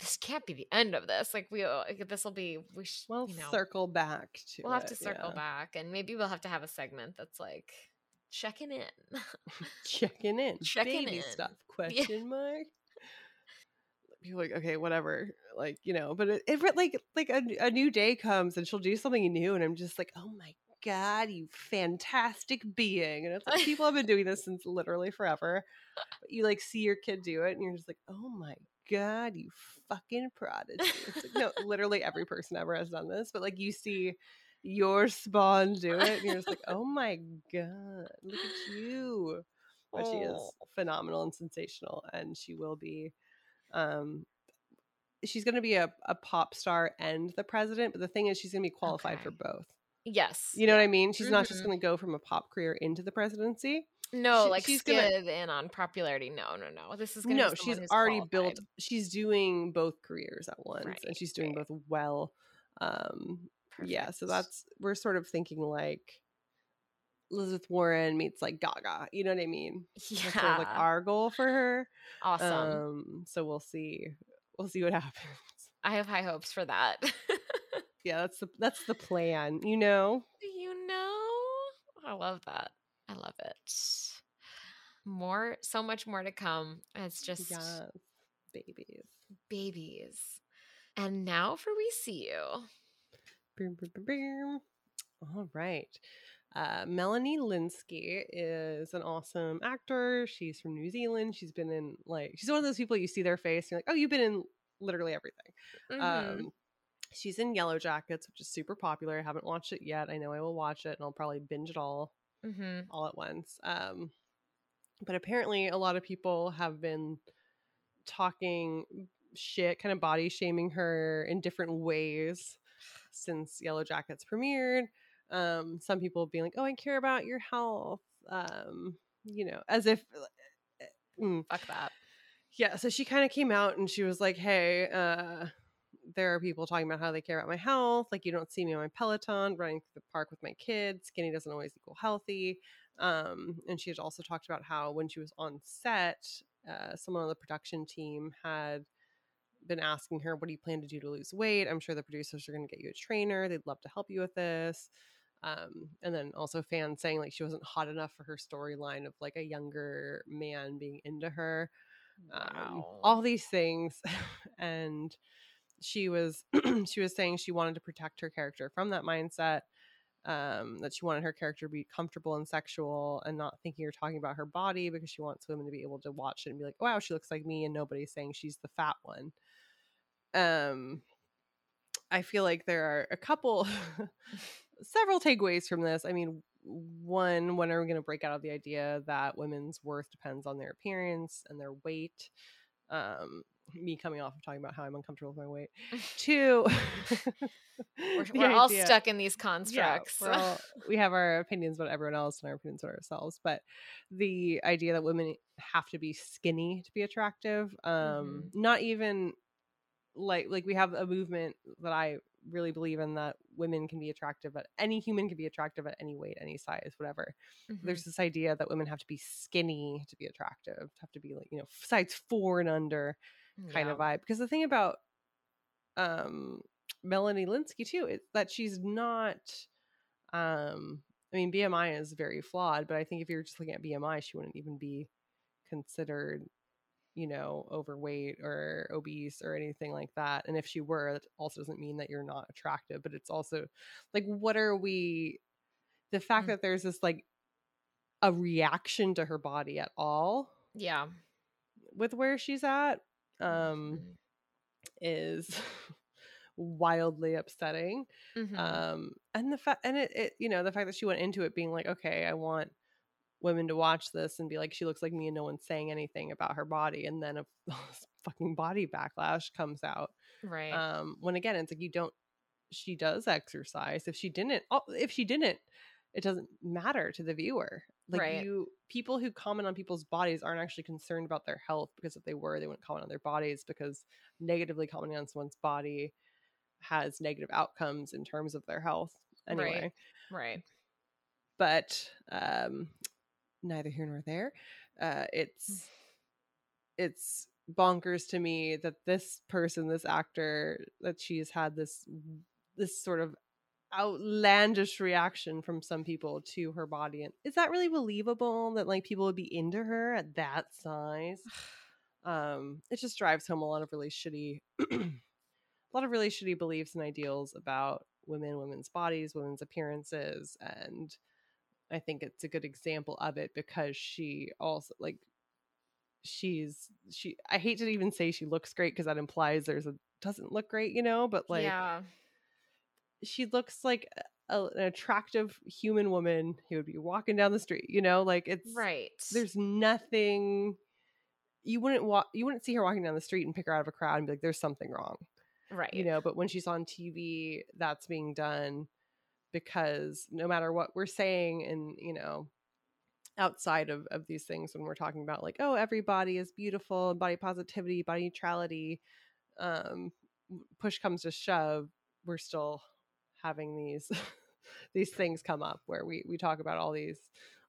this can't be the end of this. Like we, uh, this will be. We, sh- We'll you know, circle back to we'll have to circle yeah. back, and maybe we'll have to have a segment that's like checking in. Checking in. Checking Baby in. stuff, question mark? People are like, okay, whatever. Like, you know, but it, it like like a, a new day comes and she'll do something new and I'm just like, oh my God, you fantastic being. And it's like people have been doing this since literally forever. But you like see your kid do it and you're just like, oh my God, you fucking prodigy. It's like, no, literally every person ever has done this. But like you see your spawn do it and you're just like, oh my God, look at you. But she is Oh. phenomenal and sensational and she will be um she's going to be a, a pop star and the president but the thing is she's going to be qualified for both yes. you know what i mean she's not just Mhm. going to go from a pop career into the presidency No, she- like she's gonna- in on popularity. No, no, no. This is gonna no be she's already built she's doing both careers at once Right, and she's doing right. both well um yeah so that's we're sort of thinking like elizabeth warren meets like gaga you know what i mean yeah, that's sort of like our goal for her awesome. um so we'll see we'll see what happens I have high hopes for that. yeah that's the that's the plan you know you know, I love that. I love it. More, so much more to come. It's just yes babies babies. And now for we see you. Boom, boom, boom, boom. all right uh, Melanie Lynskey is an awesome actor. She's from New Zealand. She's been in like she's one of those people you see their face and you're like, oh, you've been in literally everything. Mhm. Um, she's in Yellowjackets, which is super popular. I haven't watched it yet. I know I will watch it and I'll probably binge it all Mhm. all at once. Um, but apparently, a lot of people have been talking shit, kind of body shaming her in different ways since Yellowjackets premiered. Um, some people being like, "Oh, I care about your health," um, you know, as if. Mm, Fuck that. yeah, so she kind of came out and she was like, "Hey, uh, there are people talking about how they care about my health. Like, you don't see me on my Peloton running through the park with my kids. Skinny doesn't always equal healthy." Um, and she had also talked about how when she was on set, uh, someone on the production team had been asking her, "What do you plan to do to lose weight?" I'm sure the producers are going to get you a trainer. They'd love to help you with this. Um, and then also fans saying like she wasn't hot enough for her storyline of like a younger man being into her um, all these things and she was she was saying she wanted to protect her character from that mindset um, that she wanted her character to be comfortable and sexual and not thinking or talking about her body because she wants women to be able to watch it and be like wow she looks like me and nobody's saying she's the fat one um I feel like there are a couple, several takeaways from this. I mean, one, when are we going to break out of the idea that women's worth depends on their appearance and their weight? Um, me coming off of talking about how I'm uncomfortable with my weight. Two, we're, we're all stuck in these constructs. Yeah, all, we have our opinions about everyone else and our opinions about ourselves. But the idea that women have to be skinny to be attractive, um, mm-hmm. not even like like we have a movement that I really believe in that women can be attractive at any human can be attractive at any weight, any size, whatever. Mm-hmm. There's this idea that women have to be skinny to be attractive, have to be like, you know, size four and under kind yeah. of vibe. Because the thing about um Melanie Lynskey too is that she's not um I mean BMI is very flawed, but I think if you're just looking at BMI, she wouldn't even be considered you know, overweight or obese or anything like that. And if she were, that also doesn't mean that you're not attractive, but it's also like, what are we, the fact mm-hmm. that there's this like a reaction to her body at all. Yeah. With where she's at, um, is wildly upsetting. Mm-hmm. Um, and the fact, and it, it, you know, the fact that she went into it being like, okay, I want women to watch this and be like, she looks like me and no one's saying anything about her body. And then a fucking body backlash comes out. Right. Um, when again, it's like you don't, she does exercise. If she didn't, oh, if she didn't, it doesn't matter to the viewer. Like right. you, people who comment on people's bodies aren't actually concerned about their health because if they were, they wouldn't comment on their bodies because negatively commenting on someone's body has negative outcomes in terms of their health anyway. Right. Right. But um neither here nor there. Uh, it's mm. it's bonkers to me that this person, this actor, that she's had this this sort of outlandish reaction from some people to her body and is that really believable that like people would be into her at that size um it just drives home a lot of really shitty a lot of really shitty beliefs and ideals about women women's bodies women's appearances and I think it's a good example of it because she also like she's she I hate to even say she looks great because that implies there's a doesn't look great, you know, but like yeah. She looks like a, an attractive human woman who would be walking down the street, you know, like it's right. There's nothing you wouldn't walk you wouldn't see her walking down the street and pick her out of a crowd and be like there's something wrong. Right. You know, but when she's on TV that's being done because no matter what we're saying and you know outside of, of these things when we're talking about like oh everybody is beautiful body positivity body neutrality um push comes to shove we're still having these these things come up where we we talk about all these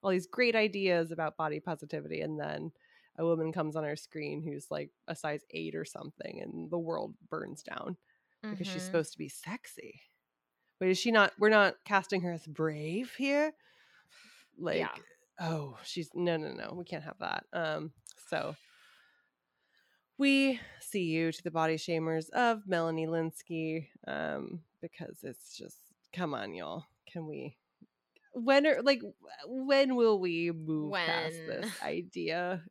all these great ideas about body positivity and then a woman comes on our screen who's like a size 8 or something and the world burns down mm-hmm. because she's mm-hmm. supposed to be sexy But is she not? We're not casting her as brave here. Like, yeah. oh, she's no, no, no. We can't have that. Um, so we see you to the body shamers of Melanie Lynskey. um, because it's just come on, y'all. Can we? When are like when will we move when? past this idea?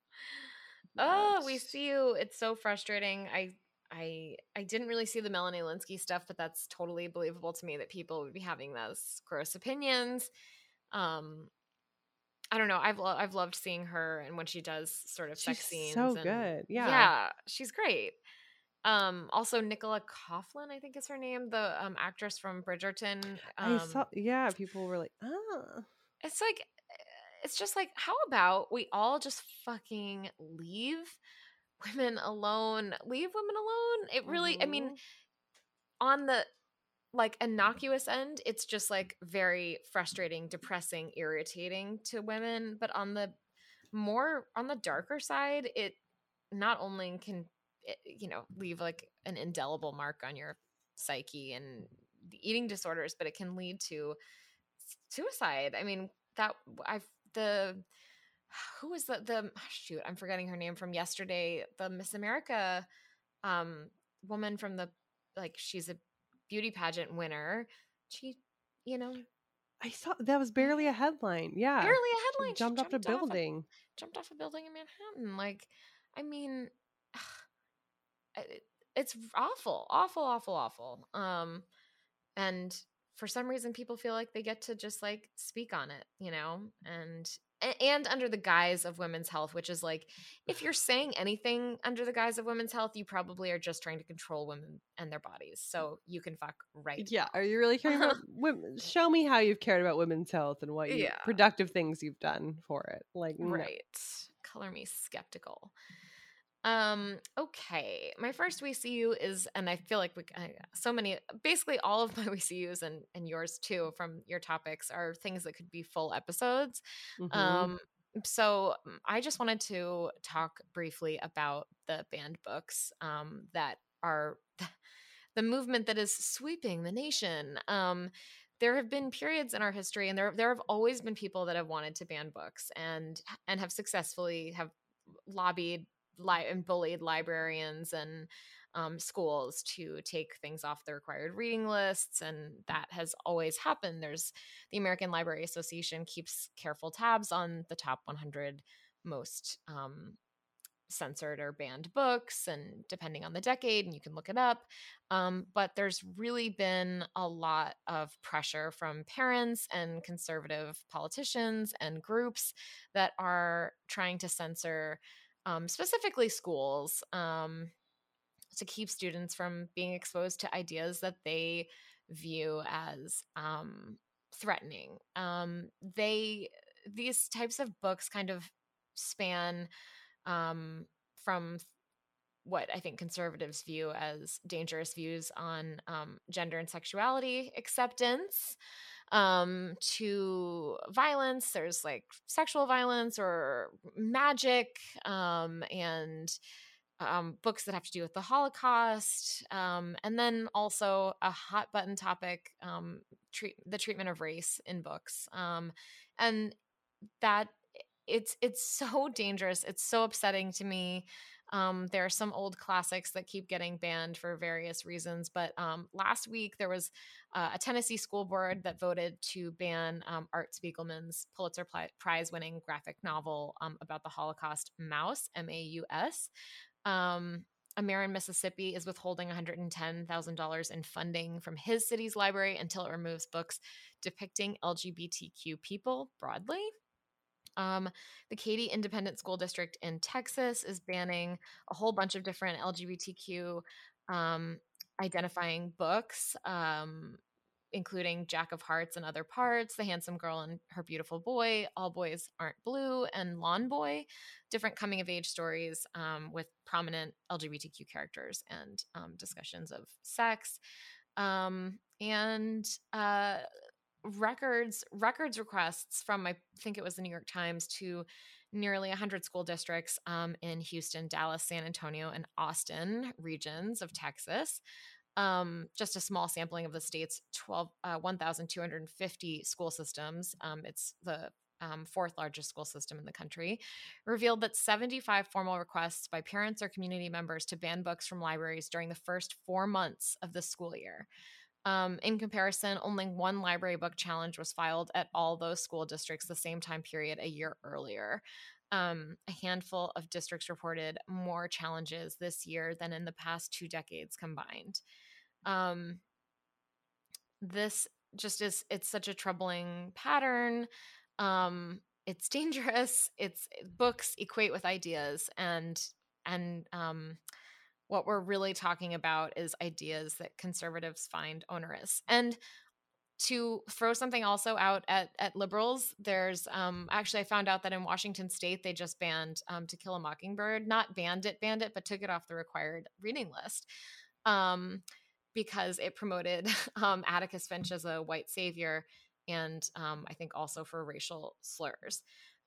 Oh, we see you. It's so frustrating. I I I didn't really see the Melanie Lynskey stuff, but that's totally believable to me that people would be having those gross opinions. Um, I don't know. I've lo- I've loved seeing her and when she does sort of she's sex scenes. So and, good, yeah, yeah, she's great. Um, also Nicola Coughlan, I think is her name, the um, actress from Bridgerton. Um, I saw, yeah, people were like, ah. It's like, it's just like, how about we all just fucking leave women alone. Leave women alone. It really, mm-hmm. I mean, mm-hmm. on the like innocuous end, it's just like very frustrating, depressing, irritating to women. But on the more on the darker side, it not only can you know leave like an indelible mark on your psyche and eating disorders, but it can lead to suicide. I mean, that I've the who was the the shoot i'm forgetting her name from yesterday the miss america um woman from the like she's a beauty pageant winner. She you know i saw that was barely a headline yeah. Barely a headline. She jumped, jumped off a building. off jumped off a building in manhattan like i mean it's awful, awful, awful, awful. Um, and for some reason, people feel like they get to just like speak on it, you know, and and under the guise of women's health, which is like, if you're saying anything under the guise of women's health, you probably are just trying to control women and their bodies. So you can fuck right. Yeah. Are you really caring about women? Show me how you've cared about women's health and what you, Yeah. productive things you've done for it. Like, no. Right. Color me skeptical. Um, okay. My first we see you is, and I feel like we I, so many, basically all of my we see yous and and yours too from your topics are things that could be full episodes. Mhm. Um, so mm, I just wanted to talk briefly about the banned books um, that are the movement that is sweeping the nation. Um, there have been periods in our history, and there there have always been people that have wanted to ban books and and have successfully have lobbied li- and bullied librarians and um, schools to take things off the required reading lists, and that has always happened. There's the American Library Association keeps careful tabs on the top 100 most um, censored or banned books, and depending on the decade, and you can look it up. Um, but there's really been a lot of pressure from parents and conservative politicians and groups that are trying to censor um, specifically schools um, to keep students from being exposed to ideas that they view as um, threatening. Um, they these types of books kind of span um, from what I think conservatives view as dangerous views on um, gender and sexuality acceptance um, to violence. There's like sexual violence or magic um, and um, books that have to do with the Holocaust. Um, and then also a hot button topic um, treat, the treatment of race in books. Um, and that it's it's so dangerous. It's so upsetting to me. Um, there are some old classics that keep getting banned for various reasons, but um, last week there was uh, a Tennessee school board that voted to ban um, Art Spiegelman's Pulitzer Prize-winning graphic novel um, about the Holocaust, Maus, M-A-U-S. Um, a mayor in Mississippi is withholding $110,000 in funding from his city's library until it removes books depicting LGBTQ people broadly. Um, the Katy Independent School District in Texas is banning a whole bunch of different LGBTQ um, identifying books, um, including Jack of Hearts and Other Parts, The Handsome Girl and Her Beautiful Boy, All Boys Aren't Blue, and Lawn Boy, different coming of age stories um, with prominent LGBTQ characters and um, discussions of sex. Um, and uh, records records requests from I think it was the New York Times to nearly 100 school districts um, in Houston, Dallas, San Antonio, and Austin regions of Texas. Um, just a small sampling of the state's 12, uh, 1,250 school systems. Um, it's the um, fourth largest school system in the country, revealed that 75 formal requests by parents or community members to ban books from libraries during the first four months of the school year. Um, in comparison, only one library book challenge was filed at all those school districts the same time period a year earlier. Um, a handful of districts reported more challenges this year than in the past two decades combined. Um, this just is, it's such a troubling pattern. Um, it's dangerous. It's books equate with ideas and, and, um, what we're really talking about is ideas that conservatives find onerous. And to throw something also out at, at liberals, there's um, actually I found out that in Washington State they just banned um, To Kill a Mockingbird, not banned it, banned it, but took it off the required reading list um, because it promoted um, Atticus Finch as a white savior, and um, I think also for racial slurs.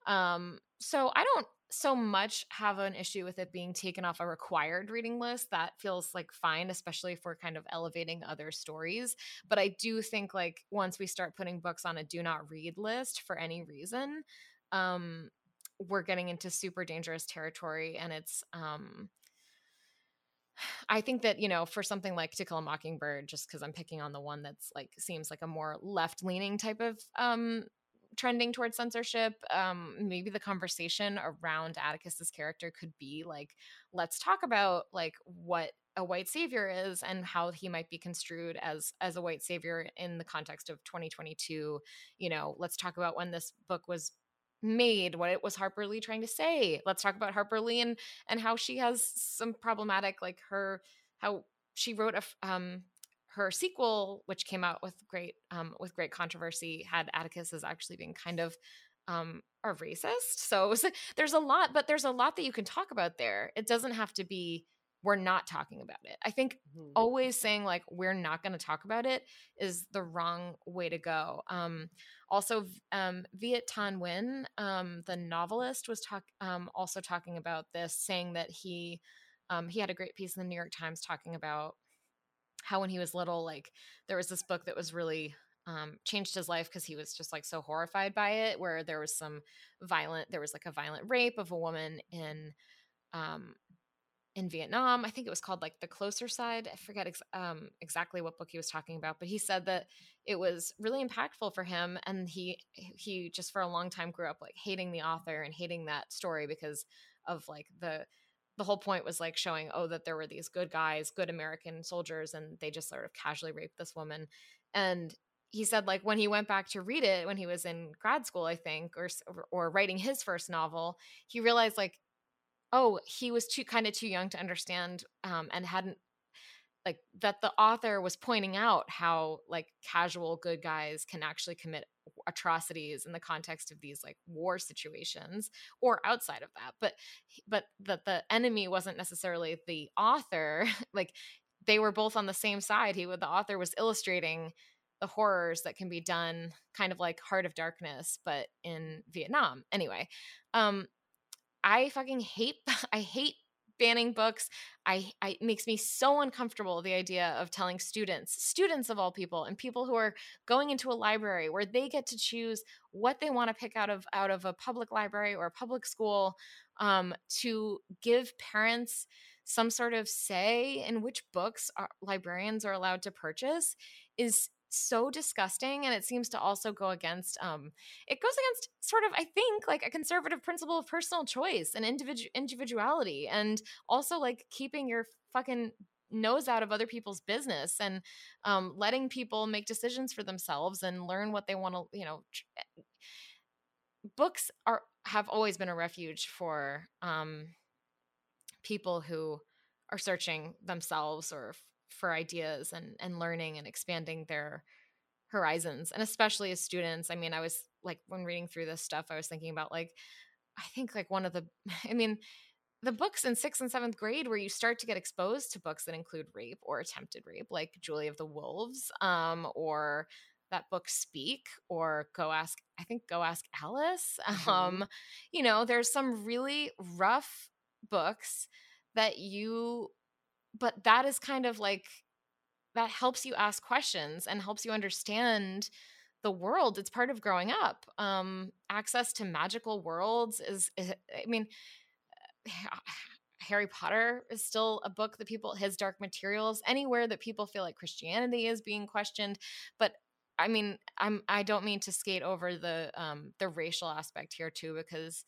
Um, so I don't so much have an issue with it being taken off a required reading list. That feels like fine, especially if we're kind of elevating other stories. But I do think like once we start putting books on a do not read list for any reason, um, we're getting into super dangerous territory, and it's um, I think that, you know, for something like To Kill a Mockingbird, just because I'm picking on the one that's like seems like a more left leaning type of um trending towards censorship, um, maybe the conversation around Atticus's character could be like, let's talk about like what a white savior is and how he might be construed as as a white savior in the context of 2022 you know let's talk about when this book was made what it was harper lee trying to say let's talk about harper lee and and how she has some problematic like her how she wrote a um her sequel which came out with great um with great controversy had atticus as actually being kind of um are racist so was, there's a lot but there's a lot that you can talk about there it doesn't have to be we're not talking about it. I think mm-hmm. always saying like we're not going to talk about it is the wrong way to go. Um, also, um, Viet Thanh Nguyen, um, the novelist, was talk um, also talking about this, saying that he um, he had a great piece in the New York Times talking about how when he was little, like there was this book that was really um, changed his life because he was just like so horrified by it, where there was some violent, there was like a violent rape of a woman in um, in Vietnam. I think it was called like The Closer Side. I forget ex- um, exactly what book he was talking about, but he said that it was really impactful for him, and he he just for a long time grew up like hating the author and hating that story because of like the the whole point was like showing oh that there were these good guys, good American soldiers, and they just sort of casually raped this woman, and he said like when he went back to read it when he was in grad school i think or or writing his first novel he realized like oh he was too kind of too young to understand um, and hadn't like that the author was pointing out how like casual good guys can actually commit atrocities in the context of these like war situations or outside of that but but that the enemy wasn't necessarily the author like they were both on the same side. He the author was illustrating the horrors that can be done kind of like heart of darkness but in vietnam. Anyway um I fucking hate I hate banning books. I, I makes me so uncomfortable the idea of telling students, students of all people, and people who are going into a library where they get to choose what they want to pick out of out of a public library or a public school, um, to give parents some sort of say in which books are, librarians are allowed to purchase is so disgusting and it seems to also go against um it goes against sort of i think like a conservative principle of personal choice and individual individuality and also like keeping your fucking nose out of other people's business and um letting people make decisions for themselves and learn what they want to you know tr- eh, books are have always been a refuge for um people who are searching themselves or for ideas and and learning and expanding their horizons and especially as students i mean i was like when reading through this stuff i was thinking about like i think like one of the i mean the books in sixth and seventh grade where you start to get exposed to books that include rape or attempted rape like julie of the wolves um, or that book speak or go ask i think go ask alice mm-hmm. um, you know there's some really rough books that you but that is kind of like that helps you ask questions and helps you understand the world it's part of growing up um access to magical worlds is, is i mean harry potter is still a book that people his dark materials anywhere that people feel like christianity is being questioned but i mean i'm i don't mean to skate over the um the racial aspect here too because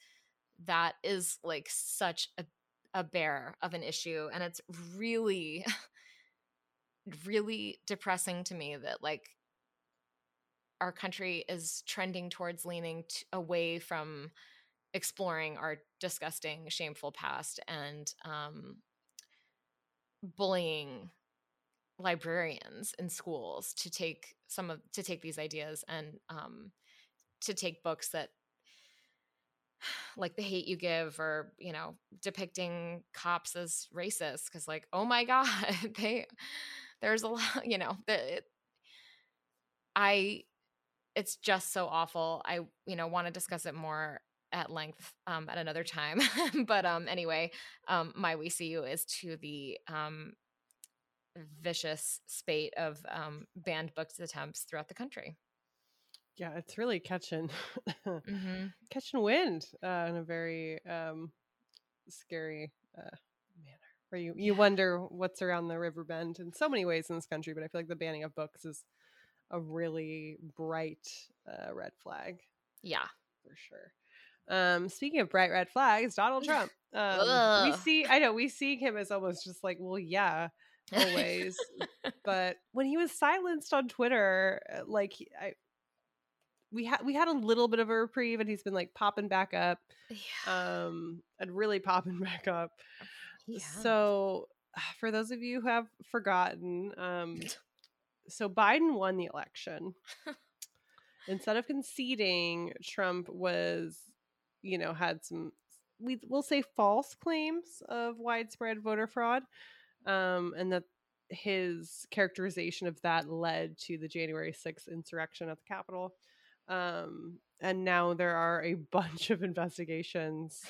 that is like such a a bear of an issue and it's really really depressing to me that like our country is trending towards leaning t- away from exploring our disgusting shameful past and um, bullying librarians in schools to take some of to take these ideas and um, to take books that like the hate you give or you know depicting cops as racist because like oh my god they there's a lot you know it, i it's just so awful. I you know want to discuss it more at length um, at another time. But um anyway um my we see you is to the um vicious spate of um banned books attempts throughout the country yeah, it's really catching mm-hmm. catching wind uh, in a very um, scary uh, manner. Where you you yeah. wonder what's around the river bend in so many ways in this country, but I feel like the banning of books is a really bright uh, red flag. Yeah, for sure. Um, speaking of bright red flags, Donald Trump. Um, we see, I know we see him as almost just like, well, yeah, always. but when he was silenced on Twitter, uh, like I, we had we had a little bit of a reprieve, and he's been like popping back up, yeah, um, and really popping back up. he. So, for those of you who have forgotten, um, so Biden won the election. Instead of conceding, Trump was, you know, had some, we will say false claims of widespread voter fraud, um, and that his characterization of that led to the January 6th insurrection at the Capitol. Um, and now there are a bunch of investigations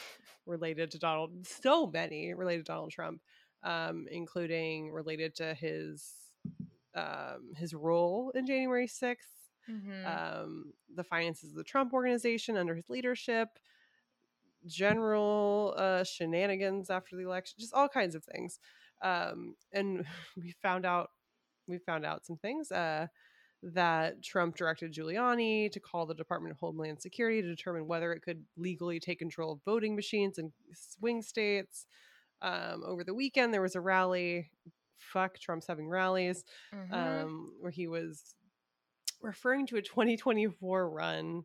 related to Donald, so many related to Donald Trump, um, including related to his um, his role in January 6th, Mhm. um, the finances of the Trump organization under his leadership, general uh, shenanigans after the election, just all kinds of things. Um, and we found out we found out some things uh, that Trump directed Giuliani to call the Department of Homeland Security to determine whether it could legally take control of voting machines in swing states. Um, over the weekend, there was a rally. Fuck, Trump's having rallies Mhm. um, where he was referring to a 2024 run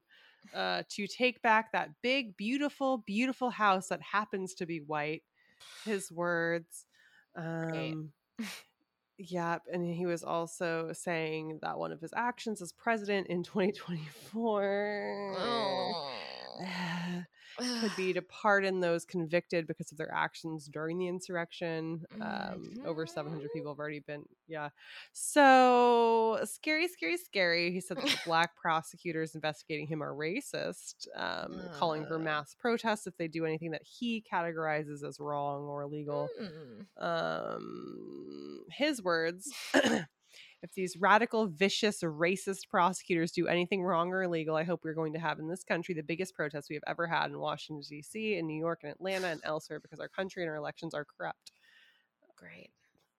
uh, to take back that big, beautiful, beautiful house that happens to be white. His words. Um, yep. And he was also saying that one of his actions as president in 2024 Oh. could be to pardon those convicted because of their actions during the insurrection. Um, over 700 Mhm. people have already been, yeah. So scary, scary, scary. He said that the black prosecutors investigating him are racist, um, calling for Uh. mass protests if they do anything that he categorizes as wrong or illegal. Mm. Um, his words. If these radical, vicious, racist prosecutors do anything wrong or illegal, I hope we're going to have in this country the biggest protests we have ever had in Washington, D.C., in New York, and Atlanta, and elsewhere because our country and our elections are corrupt. Great.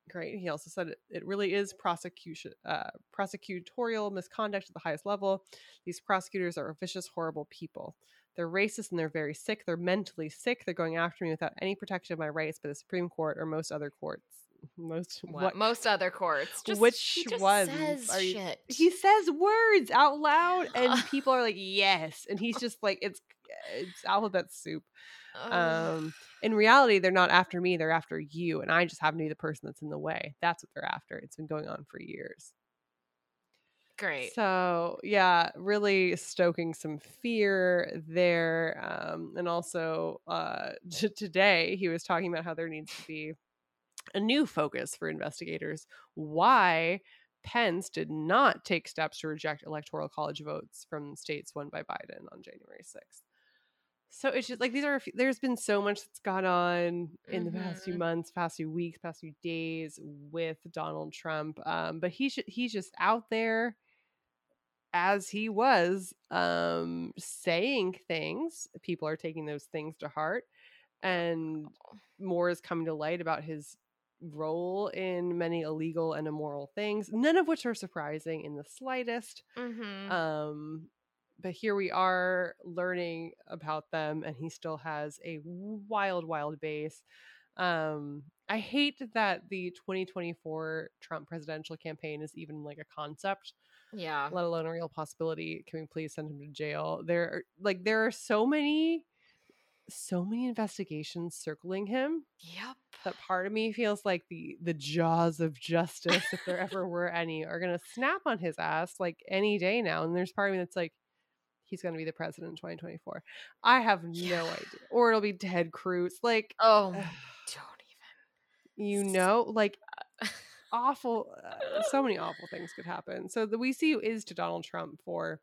Great. He also said it, it really is prosecution, uh, prosecutorial misconduct at the highest level. These prosecutors are vicious, horrible people. They're racist and they're very sick. They're mentally sick. They're going after me without any protection of my rights by the Supreme Court or most other courts. Most What? what Most other courts. Just, Which ones says you- he says words out loud and people are like yes and he's just like it's it's alphabet soup um in reality they're not after me they're after you and i just happen to be the person that's in the way that's what they're after it's been going on for years Great. so yeah really stoking some fear there um and also uh t- today he was talking about how there needs to be a new focus for investigators why Pence did not take steps to reject electoral college votes from states won by Biden on January 6th. So it's just like these are, few, there's been so much that's gone on in the past few Mhm. months, past few weeks, past few days with Donald Trump. Um, but he's, he's just out there as he was um, saying things. People are taking those things to heart. And more is coming to light about his role in many illegal and immoral things, none of which are surprising in the slightest. mm-hmm. Um, but here we are learning about them, and he still has a wild, wild base. Um, I hate that the 2024 Trump presidential campaign is even like a concept, yeah. let alone a real possibility. Can we please send him to jail? There, are, like, there are so many, so many investigations circling him Yep. That part of me feels like the the jaws of justice, if there ever were any, are gonna snap on his ass like any day now. And there's part of me that's like, he's gonna be the president in 2024. I have no Yeah. idea. Or it'll be Ted Cruz. Like, Oh, don't even. you know, like awful. Uh, so many awful things could happen. So the we see you is to Donald Trump for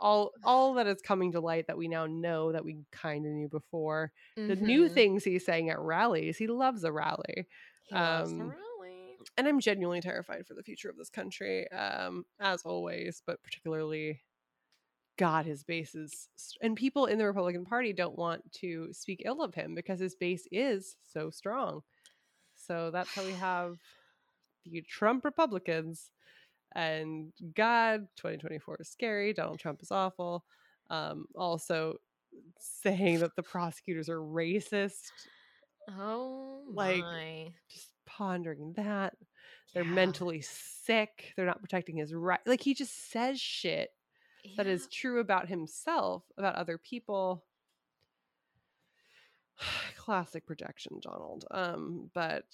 all all that is coming to light that we now know that we kind of knew before. The new Mhm. things he's saying at rallies, he loves a rally. He loves the um, rally. and I'm genuinely terrified for the future of this country, um, as always, but particularly, God, his base is, and people in the Republican Party don't want to speak ill of him because his base is so strong. So that's how we have the Trump Republicans, and God, 2024 is scary. Donald Trump is awful. Um, also, saying that the prosecutors are racist. Oh Like, my. Just pondering that. They're mentally sick. They're not protecting his right. Like he just says shit that Yeah. is true about himself, about other people. Classic projection, Donald. Um, but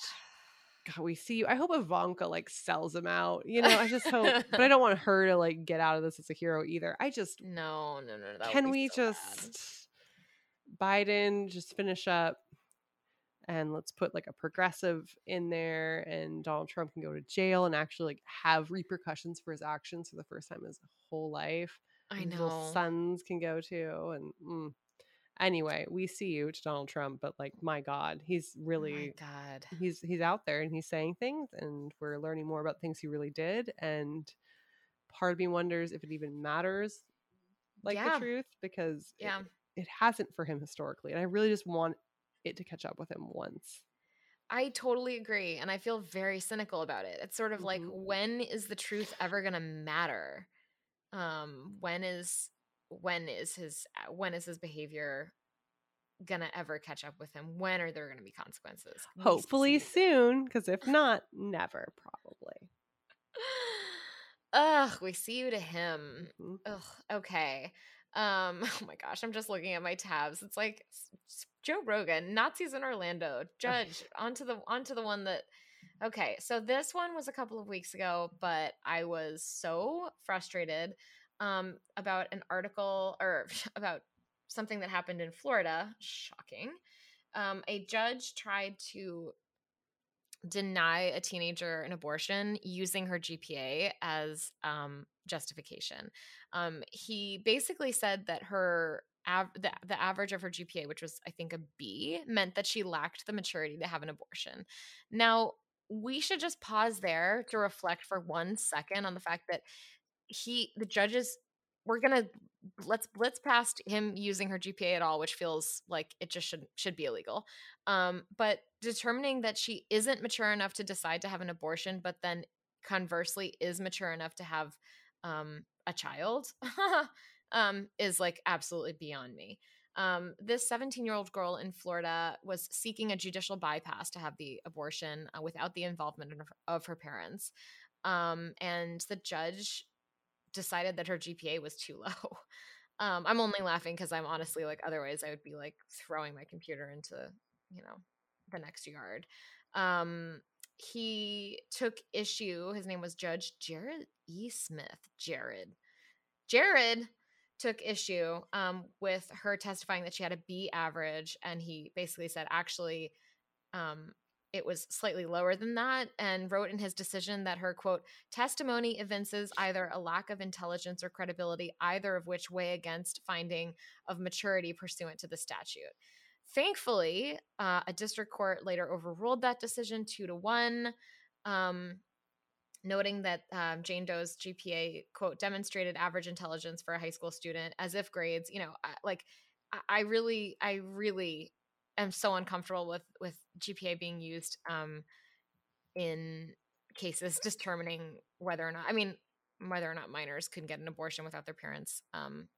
God, we see you. I hope Ivanka like sells him out. You know, I just hope, but I don't want her to like get out of this as a hero either. I just No, no, no. That can we so bad. just Biden just finish up and let's put like a progressive in there and Donald Trump can go to jail and actually like have repercussions for his actions for the first time in his whole life. I and his little know. sons can go to and mm. Anyway, we see you to Donald Trump, but like my God, he's Oh my really God. he's he's out there and he's saying things and we're learning more about things he really did and part of me wonders if it even matters like Yeah. the truth because it- Yeah. it, hasn't for him historically and i really just want it to catch up with him once I totally agree. And I feel very cynical about it. It's sort of like, Mhm. when is the truth ever going to matter? Um, when is when is his uh, when is his behavior gonna ever catch up with him? When are there gonna be consequences? Hopefully soon because if not never probably. Ugh we see you to him. Mhm. ugh okay. Um oh my gosh i'm just looking at my tabs. It's like joe rogan nazis in orlando judge onto the onto the one that okay so this one was a couple of weeks ago but i was so frustrated um about an article or about something that happened in florida shocking um a judge tried to deny a teenager an abortion using her GPA as um, justification. Um, he basically said that her av- the, the average of her GPA, which was I think a B, meant that she lacked the maturity to have an abortion. Now we should just pause there to reflect for one second on the fact that he the judges we're gonna let's blitz past him using her GPA at all, which feels like it just should should be illegal. Um, but determining that she isn't mature enough to decide to have an abortion, but then conversely is mature enough to have um, a child, um, is like absolutely beyond me. Um, this 17 year old girl in Florida was seeking a judicial bypass to have the abortion uh, without the involvement of, of her parents. Um, and the judge decided that her GPA was too low. Um, I'm only laughing because I'm honestly like, otherwise, I would be like throwing my computer into, you know, the next yard. Um, he took issue, his name was Judge Jared E. Smith. Jared. Jared took issue um, with her testifying that she had a B average, and he basically said, actually, um, it was slightly lower than that, and wrote in his decision that her quote testimony evinces either a lack of intelligence or credibility, either of which weigh against finding of maturity pursuant to the statute. Thankfully, uh, a district court later overruled that decision two to one. Um, noting that um, Jane Doe's GPA quote demonstrated average intelligence for a high school student, as if grades, you know, like I- I really, I really am so uncomfortable with with GPA being used um, in cases determining whether or not, I mean, whether or not minors could get an abortion without their parents' um,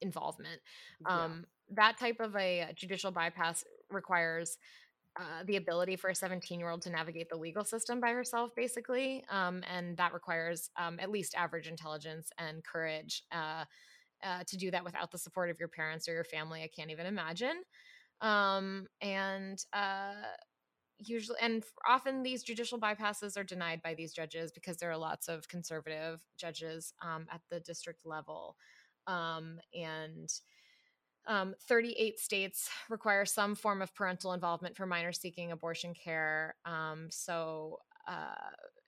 involvement Yeah. um, that type of a judicial bypass requires uh, the ability for a 17 year old to navigate the legal system by herself basically um, and that requires um, at least average intelligence and courage uh, uh, to do that without the support of your parents or your family i can't even imagine um, and uh, usually and often these judicial bypasses are denied by these judges because there are lots of conservative judges um, at the district level um, and um, 38 states require some form of parental involvement for minors seeking abortion care. Um, so uh,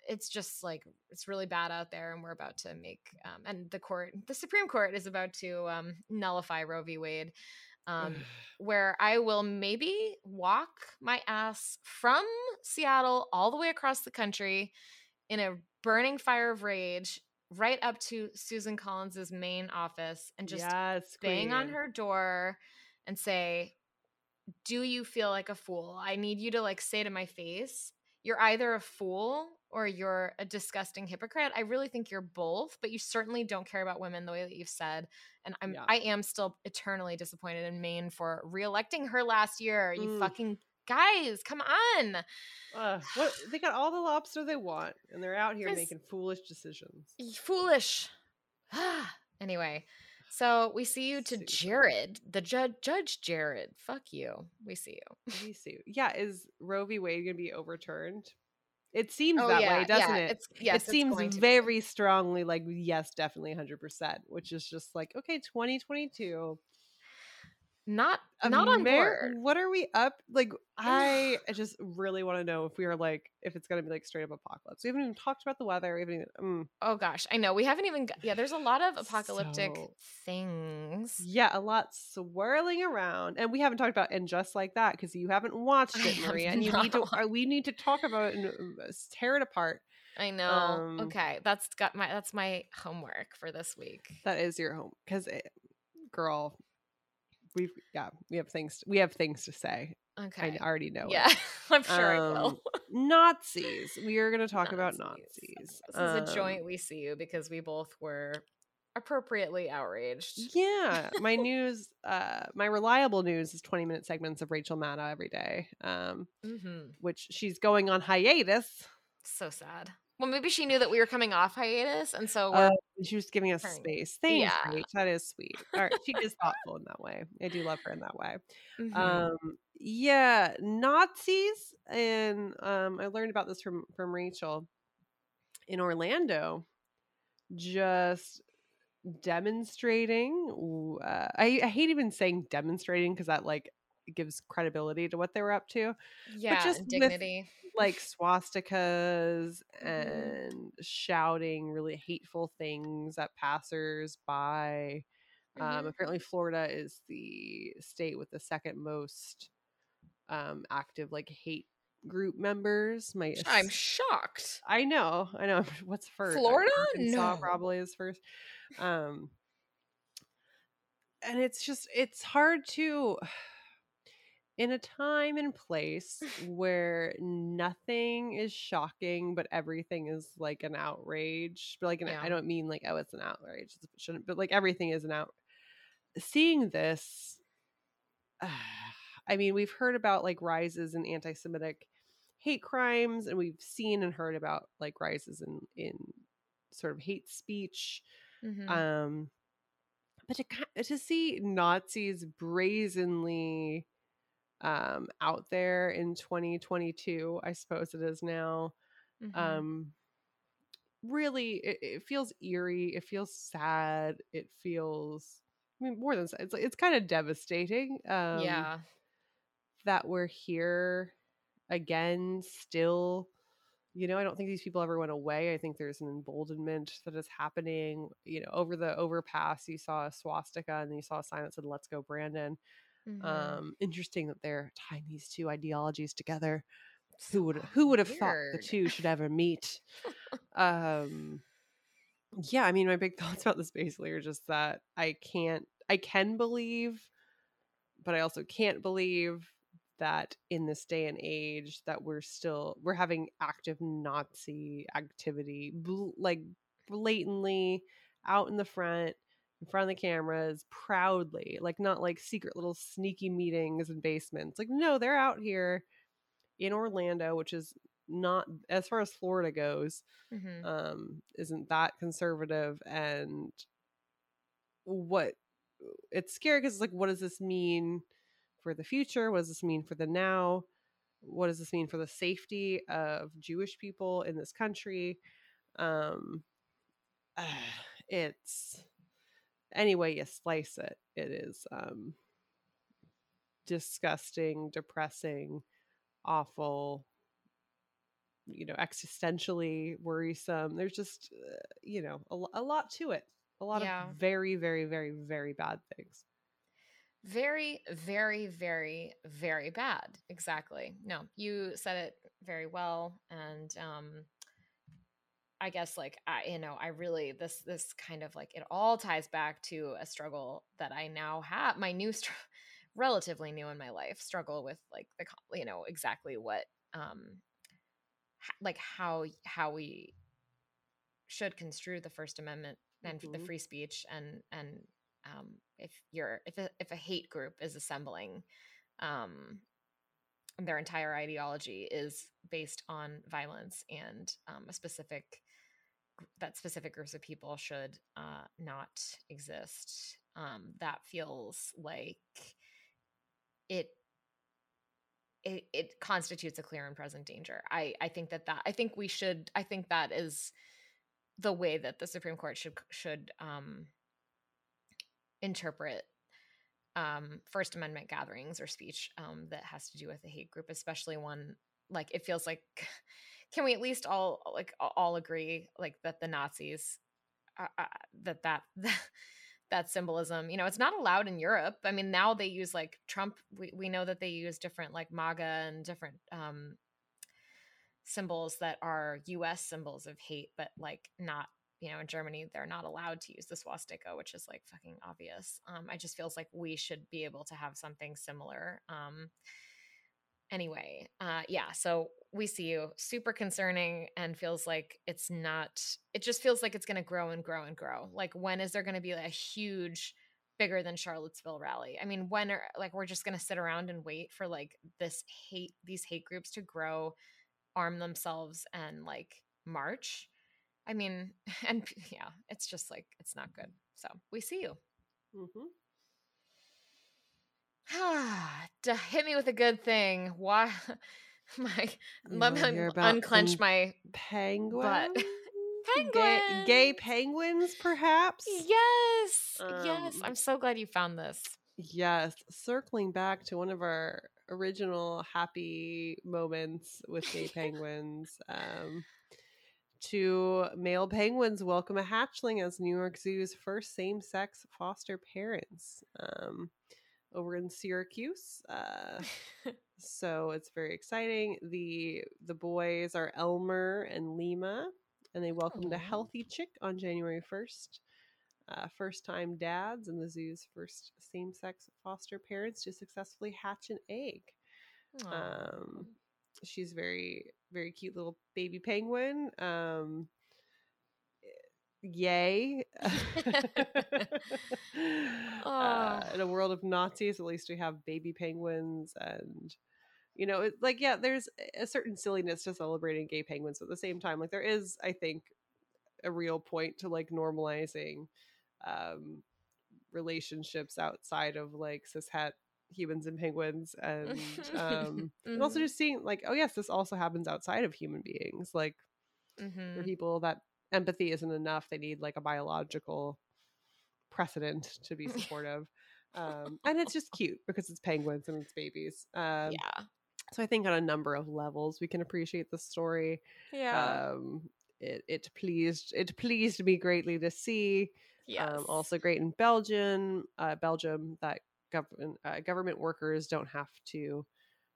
it's just like it's really bad out there, and we're about to make um, and the court, the Supreme Court, is about to um, nullify Roe v. Wade. Um, where I will maybe walk my ass from Seattle all the way across the country in a burning fire of rage right up to Susan Collins's main office and just yes, bang on her door and say, "Do you feel like a fool? I need you to like say to my face, you're either a fool or you're a disgusting hypocrite. I really think you're both, but you certainly don't care about women the way that you've said. And I'm Yeah. I am still eternally disappointed in Maine for reelecting her last year. You Mm. fucking guys, come on. Uh, what they got all the lobster they want, and they're out here making foolish decisions. Foolish. anyway, so we see you to Super. Jared, the judge, Judge Jared. Fuck you. We see you. We see. Yeah, is Roe v. Wade going to be overturned? It seems Oh, that yeah, way, doesn't yeah, it? It's, yes, it seems very strongly like yes, definitely 100%, which is just like okay, 2022. Not not on board. What are we up? Like, I I just really want to know if we are like if it's gonna be like straight up apocalypse. We haven't even talked about the weather. We haven't even. Mm. Oh gosh, I know we haven't even. Yeah, there's a lot of apocalyptic So- things. Yeah, a lot swirling around, and we haven't talked about and just like that because you haven't watched it, Maria, and you need to. uh, We need to talk about it and uh, tear it apart. I know. Um, okay, that's got my that's my homework for this week. That is your home, because girl, we've yeah, we have things. We have things to say. Okay. I already know. it. yeah, I'm sure I Um, will. Nazis. We are going to talk about Nazis. Nazis. This is a Um, joint we see you because we both were appropriately outraged. Yeah, my news, uh, my reliable news is 20 minute segments of Rachel Maddow every day, um, hmm which she's going on hiatus. So sad. Well, maybe she knew that we were coming off hiatus, and so Uh, she was giving us space. Thanks, Yeah. Rach. That is sweet. All right, she is thoughtful in that way. I do love her in that way. Mhm. Um, yeah, Nazis, and um, I learned about this from from Rachel in Orlando. Just demonstrating. Uh, I, I hate even saying demonstrating because that like gives credibility to what they were up to. yeah, just and with- dignity. Like swastikas Mhm. and shouting really hateful things at passers by. Um, Mhm. apparently, Florida is the state with the second most um, active like hate group members. My I'm shocked. I know, I know. What's first? Florida? Arkansas No. probably is first. Um, and it's just it's hard to in a time and place where nothing is shocking but everything is like an outrage but like an, Yeah. i don't mean like oh it's an outrage it shouldn't but like everything is an out seeing this i mean we've heard about like rises in anti-semitic hate crimes and we've seen and heard about like rises in in sort of hate speech Mhm. um but to, to see nazis brazenly um out there in 2022 i suppose it is now Mhm. um really it, it feels eerie it feels sad it feels i mean more than sad it's, it's kind of devastating um yeah. that we're here again still you know i don't think these people ever went away i think there's an emboldenment that is happening you know over the overpass you saw a swastika and you saw a sign that said let's go brandon Mhm. um interesting that they're tying these two ideologies together. So who would who would have thought the two should ever meet? Um yeah i mean my big thoughts about this basically are just that i can't i can believe but i also can't believe that in this day and age that we're still we're having active nazi activity bl- like blatantly out in the front in front of the cameras proudly like not like secret little sneaky meetings and basements like no they're out here in orlando which is not as far as florida goes Mhm. um isn't that conservative and what it's scary because it's like what does this mean for the future? What does this mean for the now? What does this mean for the safety of jewish people in this country? Um it's any way you slice it it is um disgusting depressing awful you know existentially worrisome. There's just uh, you know a, a lot to it a lot Yeah. of very very very very bad things. Very very very very bad exactly. No you said it very well and um i guess like i you know i really this this kind of like it all ties back to a struggle that i now have my new str- relatively new in my life struggle with like the you know exactly what um like how how we should construe the First Amendment and mm-hmm. the free speech and and um, if you're if a, if a hate group is assembling um, their entire ideology is based on violence and um, a specific that specific groups of people should uh, not exist um, that feels like it it, it constitutes a clear and present danger. I, I think that that I think we should I think that is the way that the Supreme Court should should um, interpret um, First Amendment gatherings or speech um, that has to do with a hate group, especially one like it feels like. Can we at least all like all agree like that the Nazis uh, uh, that that that symbolism. You know, it's not allowed in Europe. I mean, now they use like Trump. We we know that they use different like MAGA and different um, symbols that are U.S. symbols of hate, but like not. You know, in Germany, they're not allowed to use the swastika, which is like fucking obvious. Um, I just feels like we should be able to have something similar. Um, anyway, uh, yeah. So we see you super concerning and feels like it's not it just feels like it's going to grow and grow and grow. Like when is there going to be a huge bigger than charlottesville rally? I mean when are like we're just going to sit around and wait for like this hate these hate groups to grow arm themselves and like march? I mean and yeah it's just like it's not good. So we see you. Mm-hmm. Ah, hit me with a good thing. Why my let me unclench my penguin butt. penguins. Gay, gay, penguins, perhaps. Yes, um, yes. I'm so glad you found this. Yes, circling back to one of our original happy moments with gay penguins. Um, two male penguins welcome a hatchling as New York Zoo's first same-sex foster parents. Um, over in Syracuse. Uh, so it's very exciting. the The boys are Elmer and Lima, and they welcomed oh. a healthy chick on January first. Uh, first time dads and the zoo's first same sex foster parents to successfully hatch an egg. Um, she's very very cute little baby penguin. Um, yay. oh. uh, in a world of Nazis, at least we have baby penguins and you know, it, like yeah, there's a certain silliness to celebrating gay penguins, but at the same time, like there is, I think, a real point to like normalizing um relationships outside of like cis cishet humans and penguins and um mm-hmm. and also mm-hmm. just seeing like oh yes this also happens outside of human beings like mm-hmm. for people that empathy isn't enough. They need like a biological precedent to be supportive. um, and it's just cute because it's penguins and it's babies. Um, yeah. So I think on a number of levels we can appreciate the story. Yeah. Um, it, it pleased it pleased me greatly to see. Um, yes. Um, also great in Belgium, uh, Belgium that government uh, government workers don't have to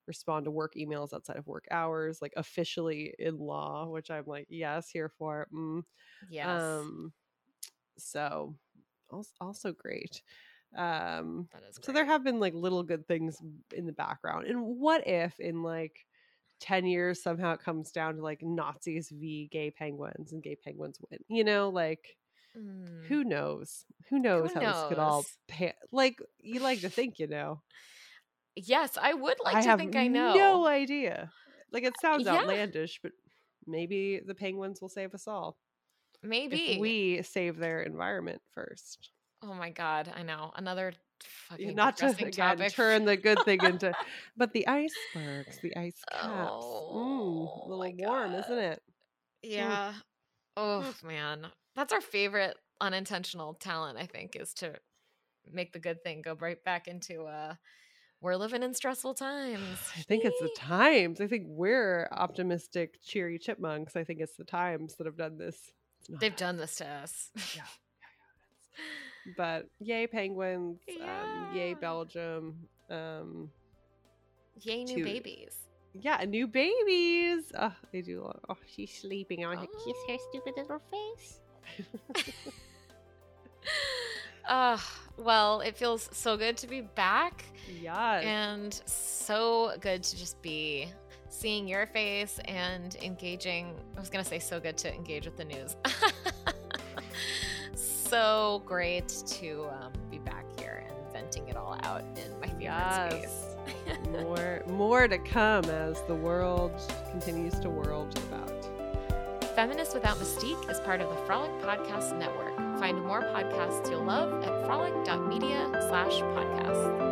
respond to work emails outside of work hours, like officially in law, which I'm like, yes, here for. Mm. Yes. Um, so also, great. Um, that is great. so there have been like little good things in the background. And what if in like 10 years somehow it comes down to like Nazis v gay penguins and gay penguins win? You know, like mm. who knows? Who knows who how knows? this could all pay? Like you like to think, you know. Yes, I would like I to think I know. No idea. Like it sounds Yeah. outlandish, but maybe the penguins will save us all Maybe. if we save their environment first. oh my god, I know. Another fucking Not to again topic. turn the good thing into, but the icebergs, the ice caps, Oh, mm, a little warm, isn't it? Yeah. Oh man. That's our favorite unintentional talent, I think, is to make the good thing go right back into uh we're living in stressful times. I think it's the times. I think we're optimistic, cheery chipmunks. I think it's the times that have done this. They've us. done this to us. Yeah, yeah, yeah. But yay, penguins! Um, yay, Belgium! Um, Yay, new to- babies. yeah, new babies. Oh, they do. Oh, she's sleeping. I want to kiss her Oh. stupid little face. Uh, well, it feels so good to be back yes. and so good to just be seeing your face and engaging. I was going to say so good to engage with the news. so great to um, be back here and venting it all out in my favorite yes. space. more, more to come as the world continues to whirl about. Feminist Without Mystique is part of the Frolic Podcast Network. Find more podcasts you'll love at frolic.media slash podcast.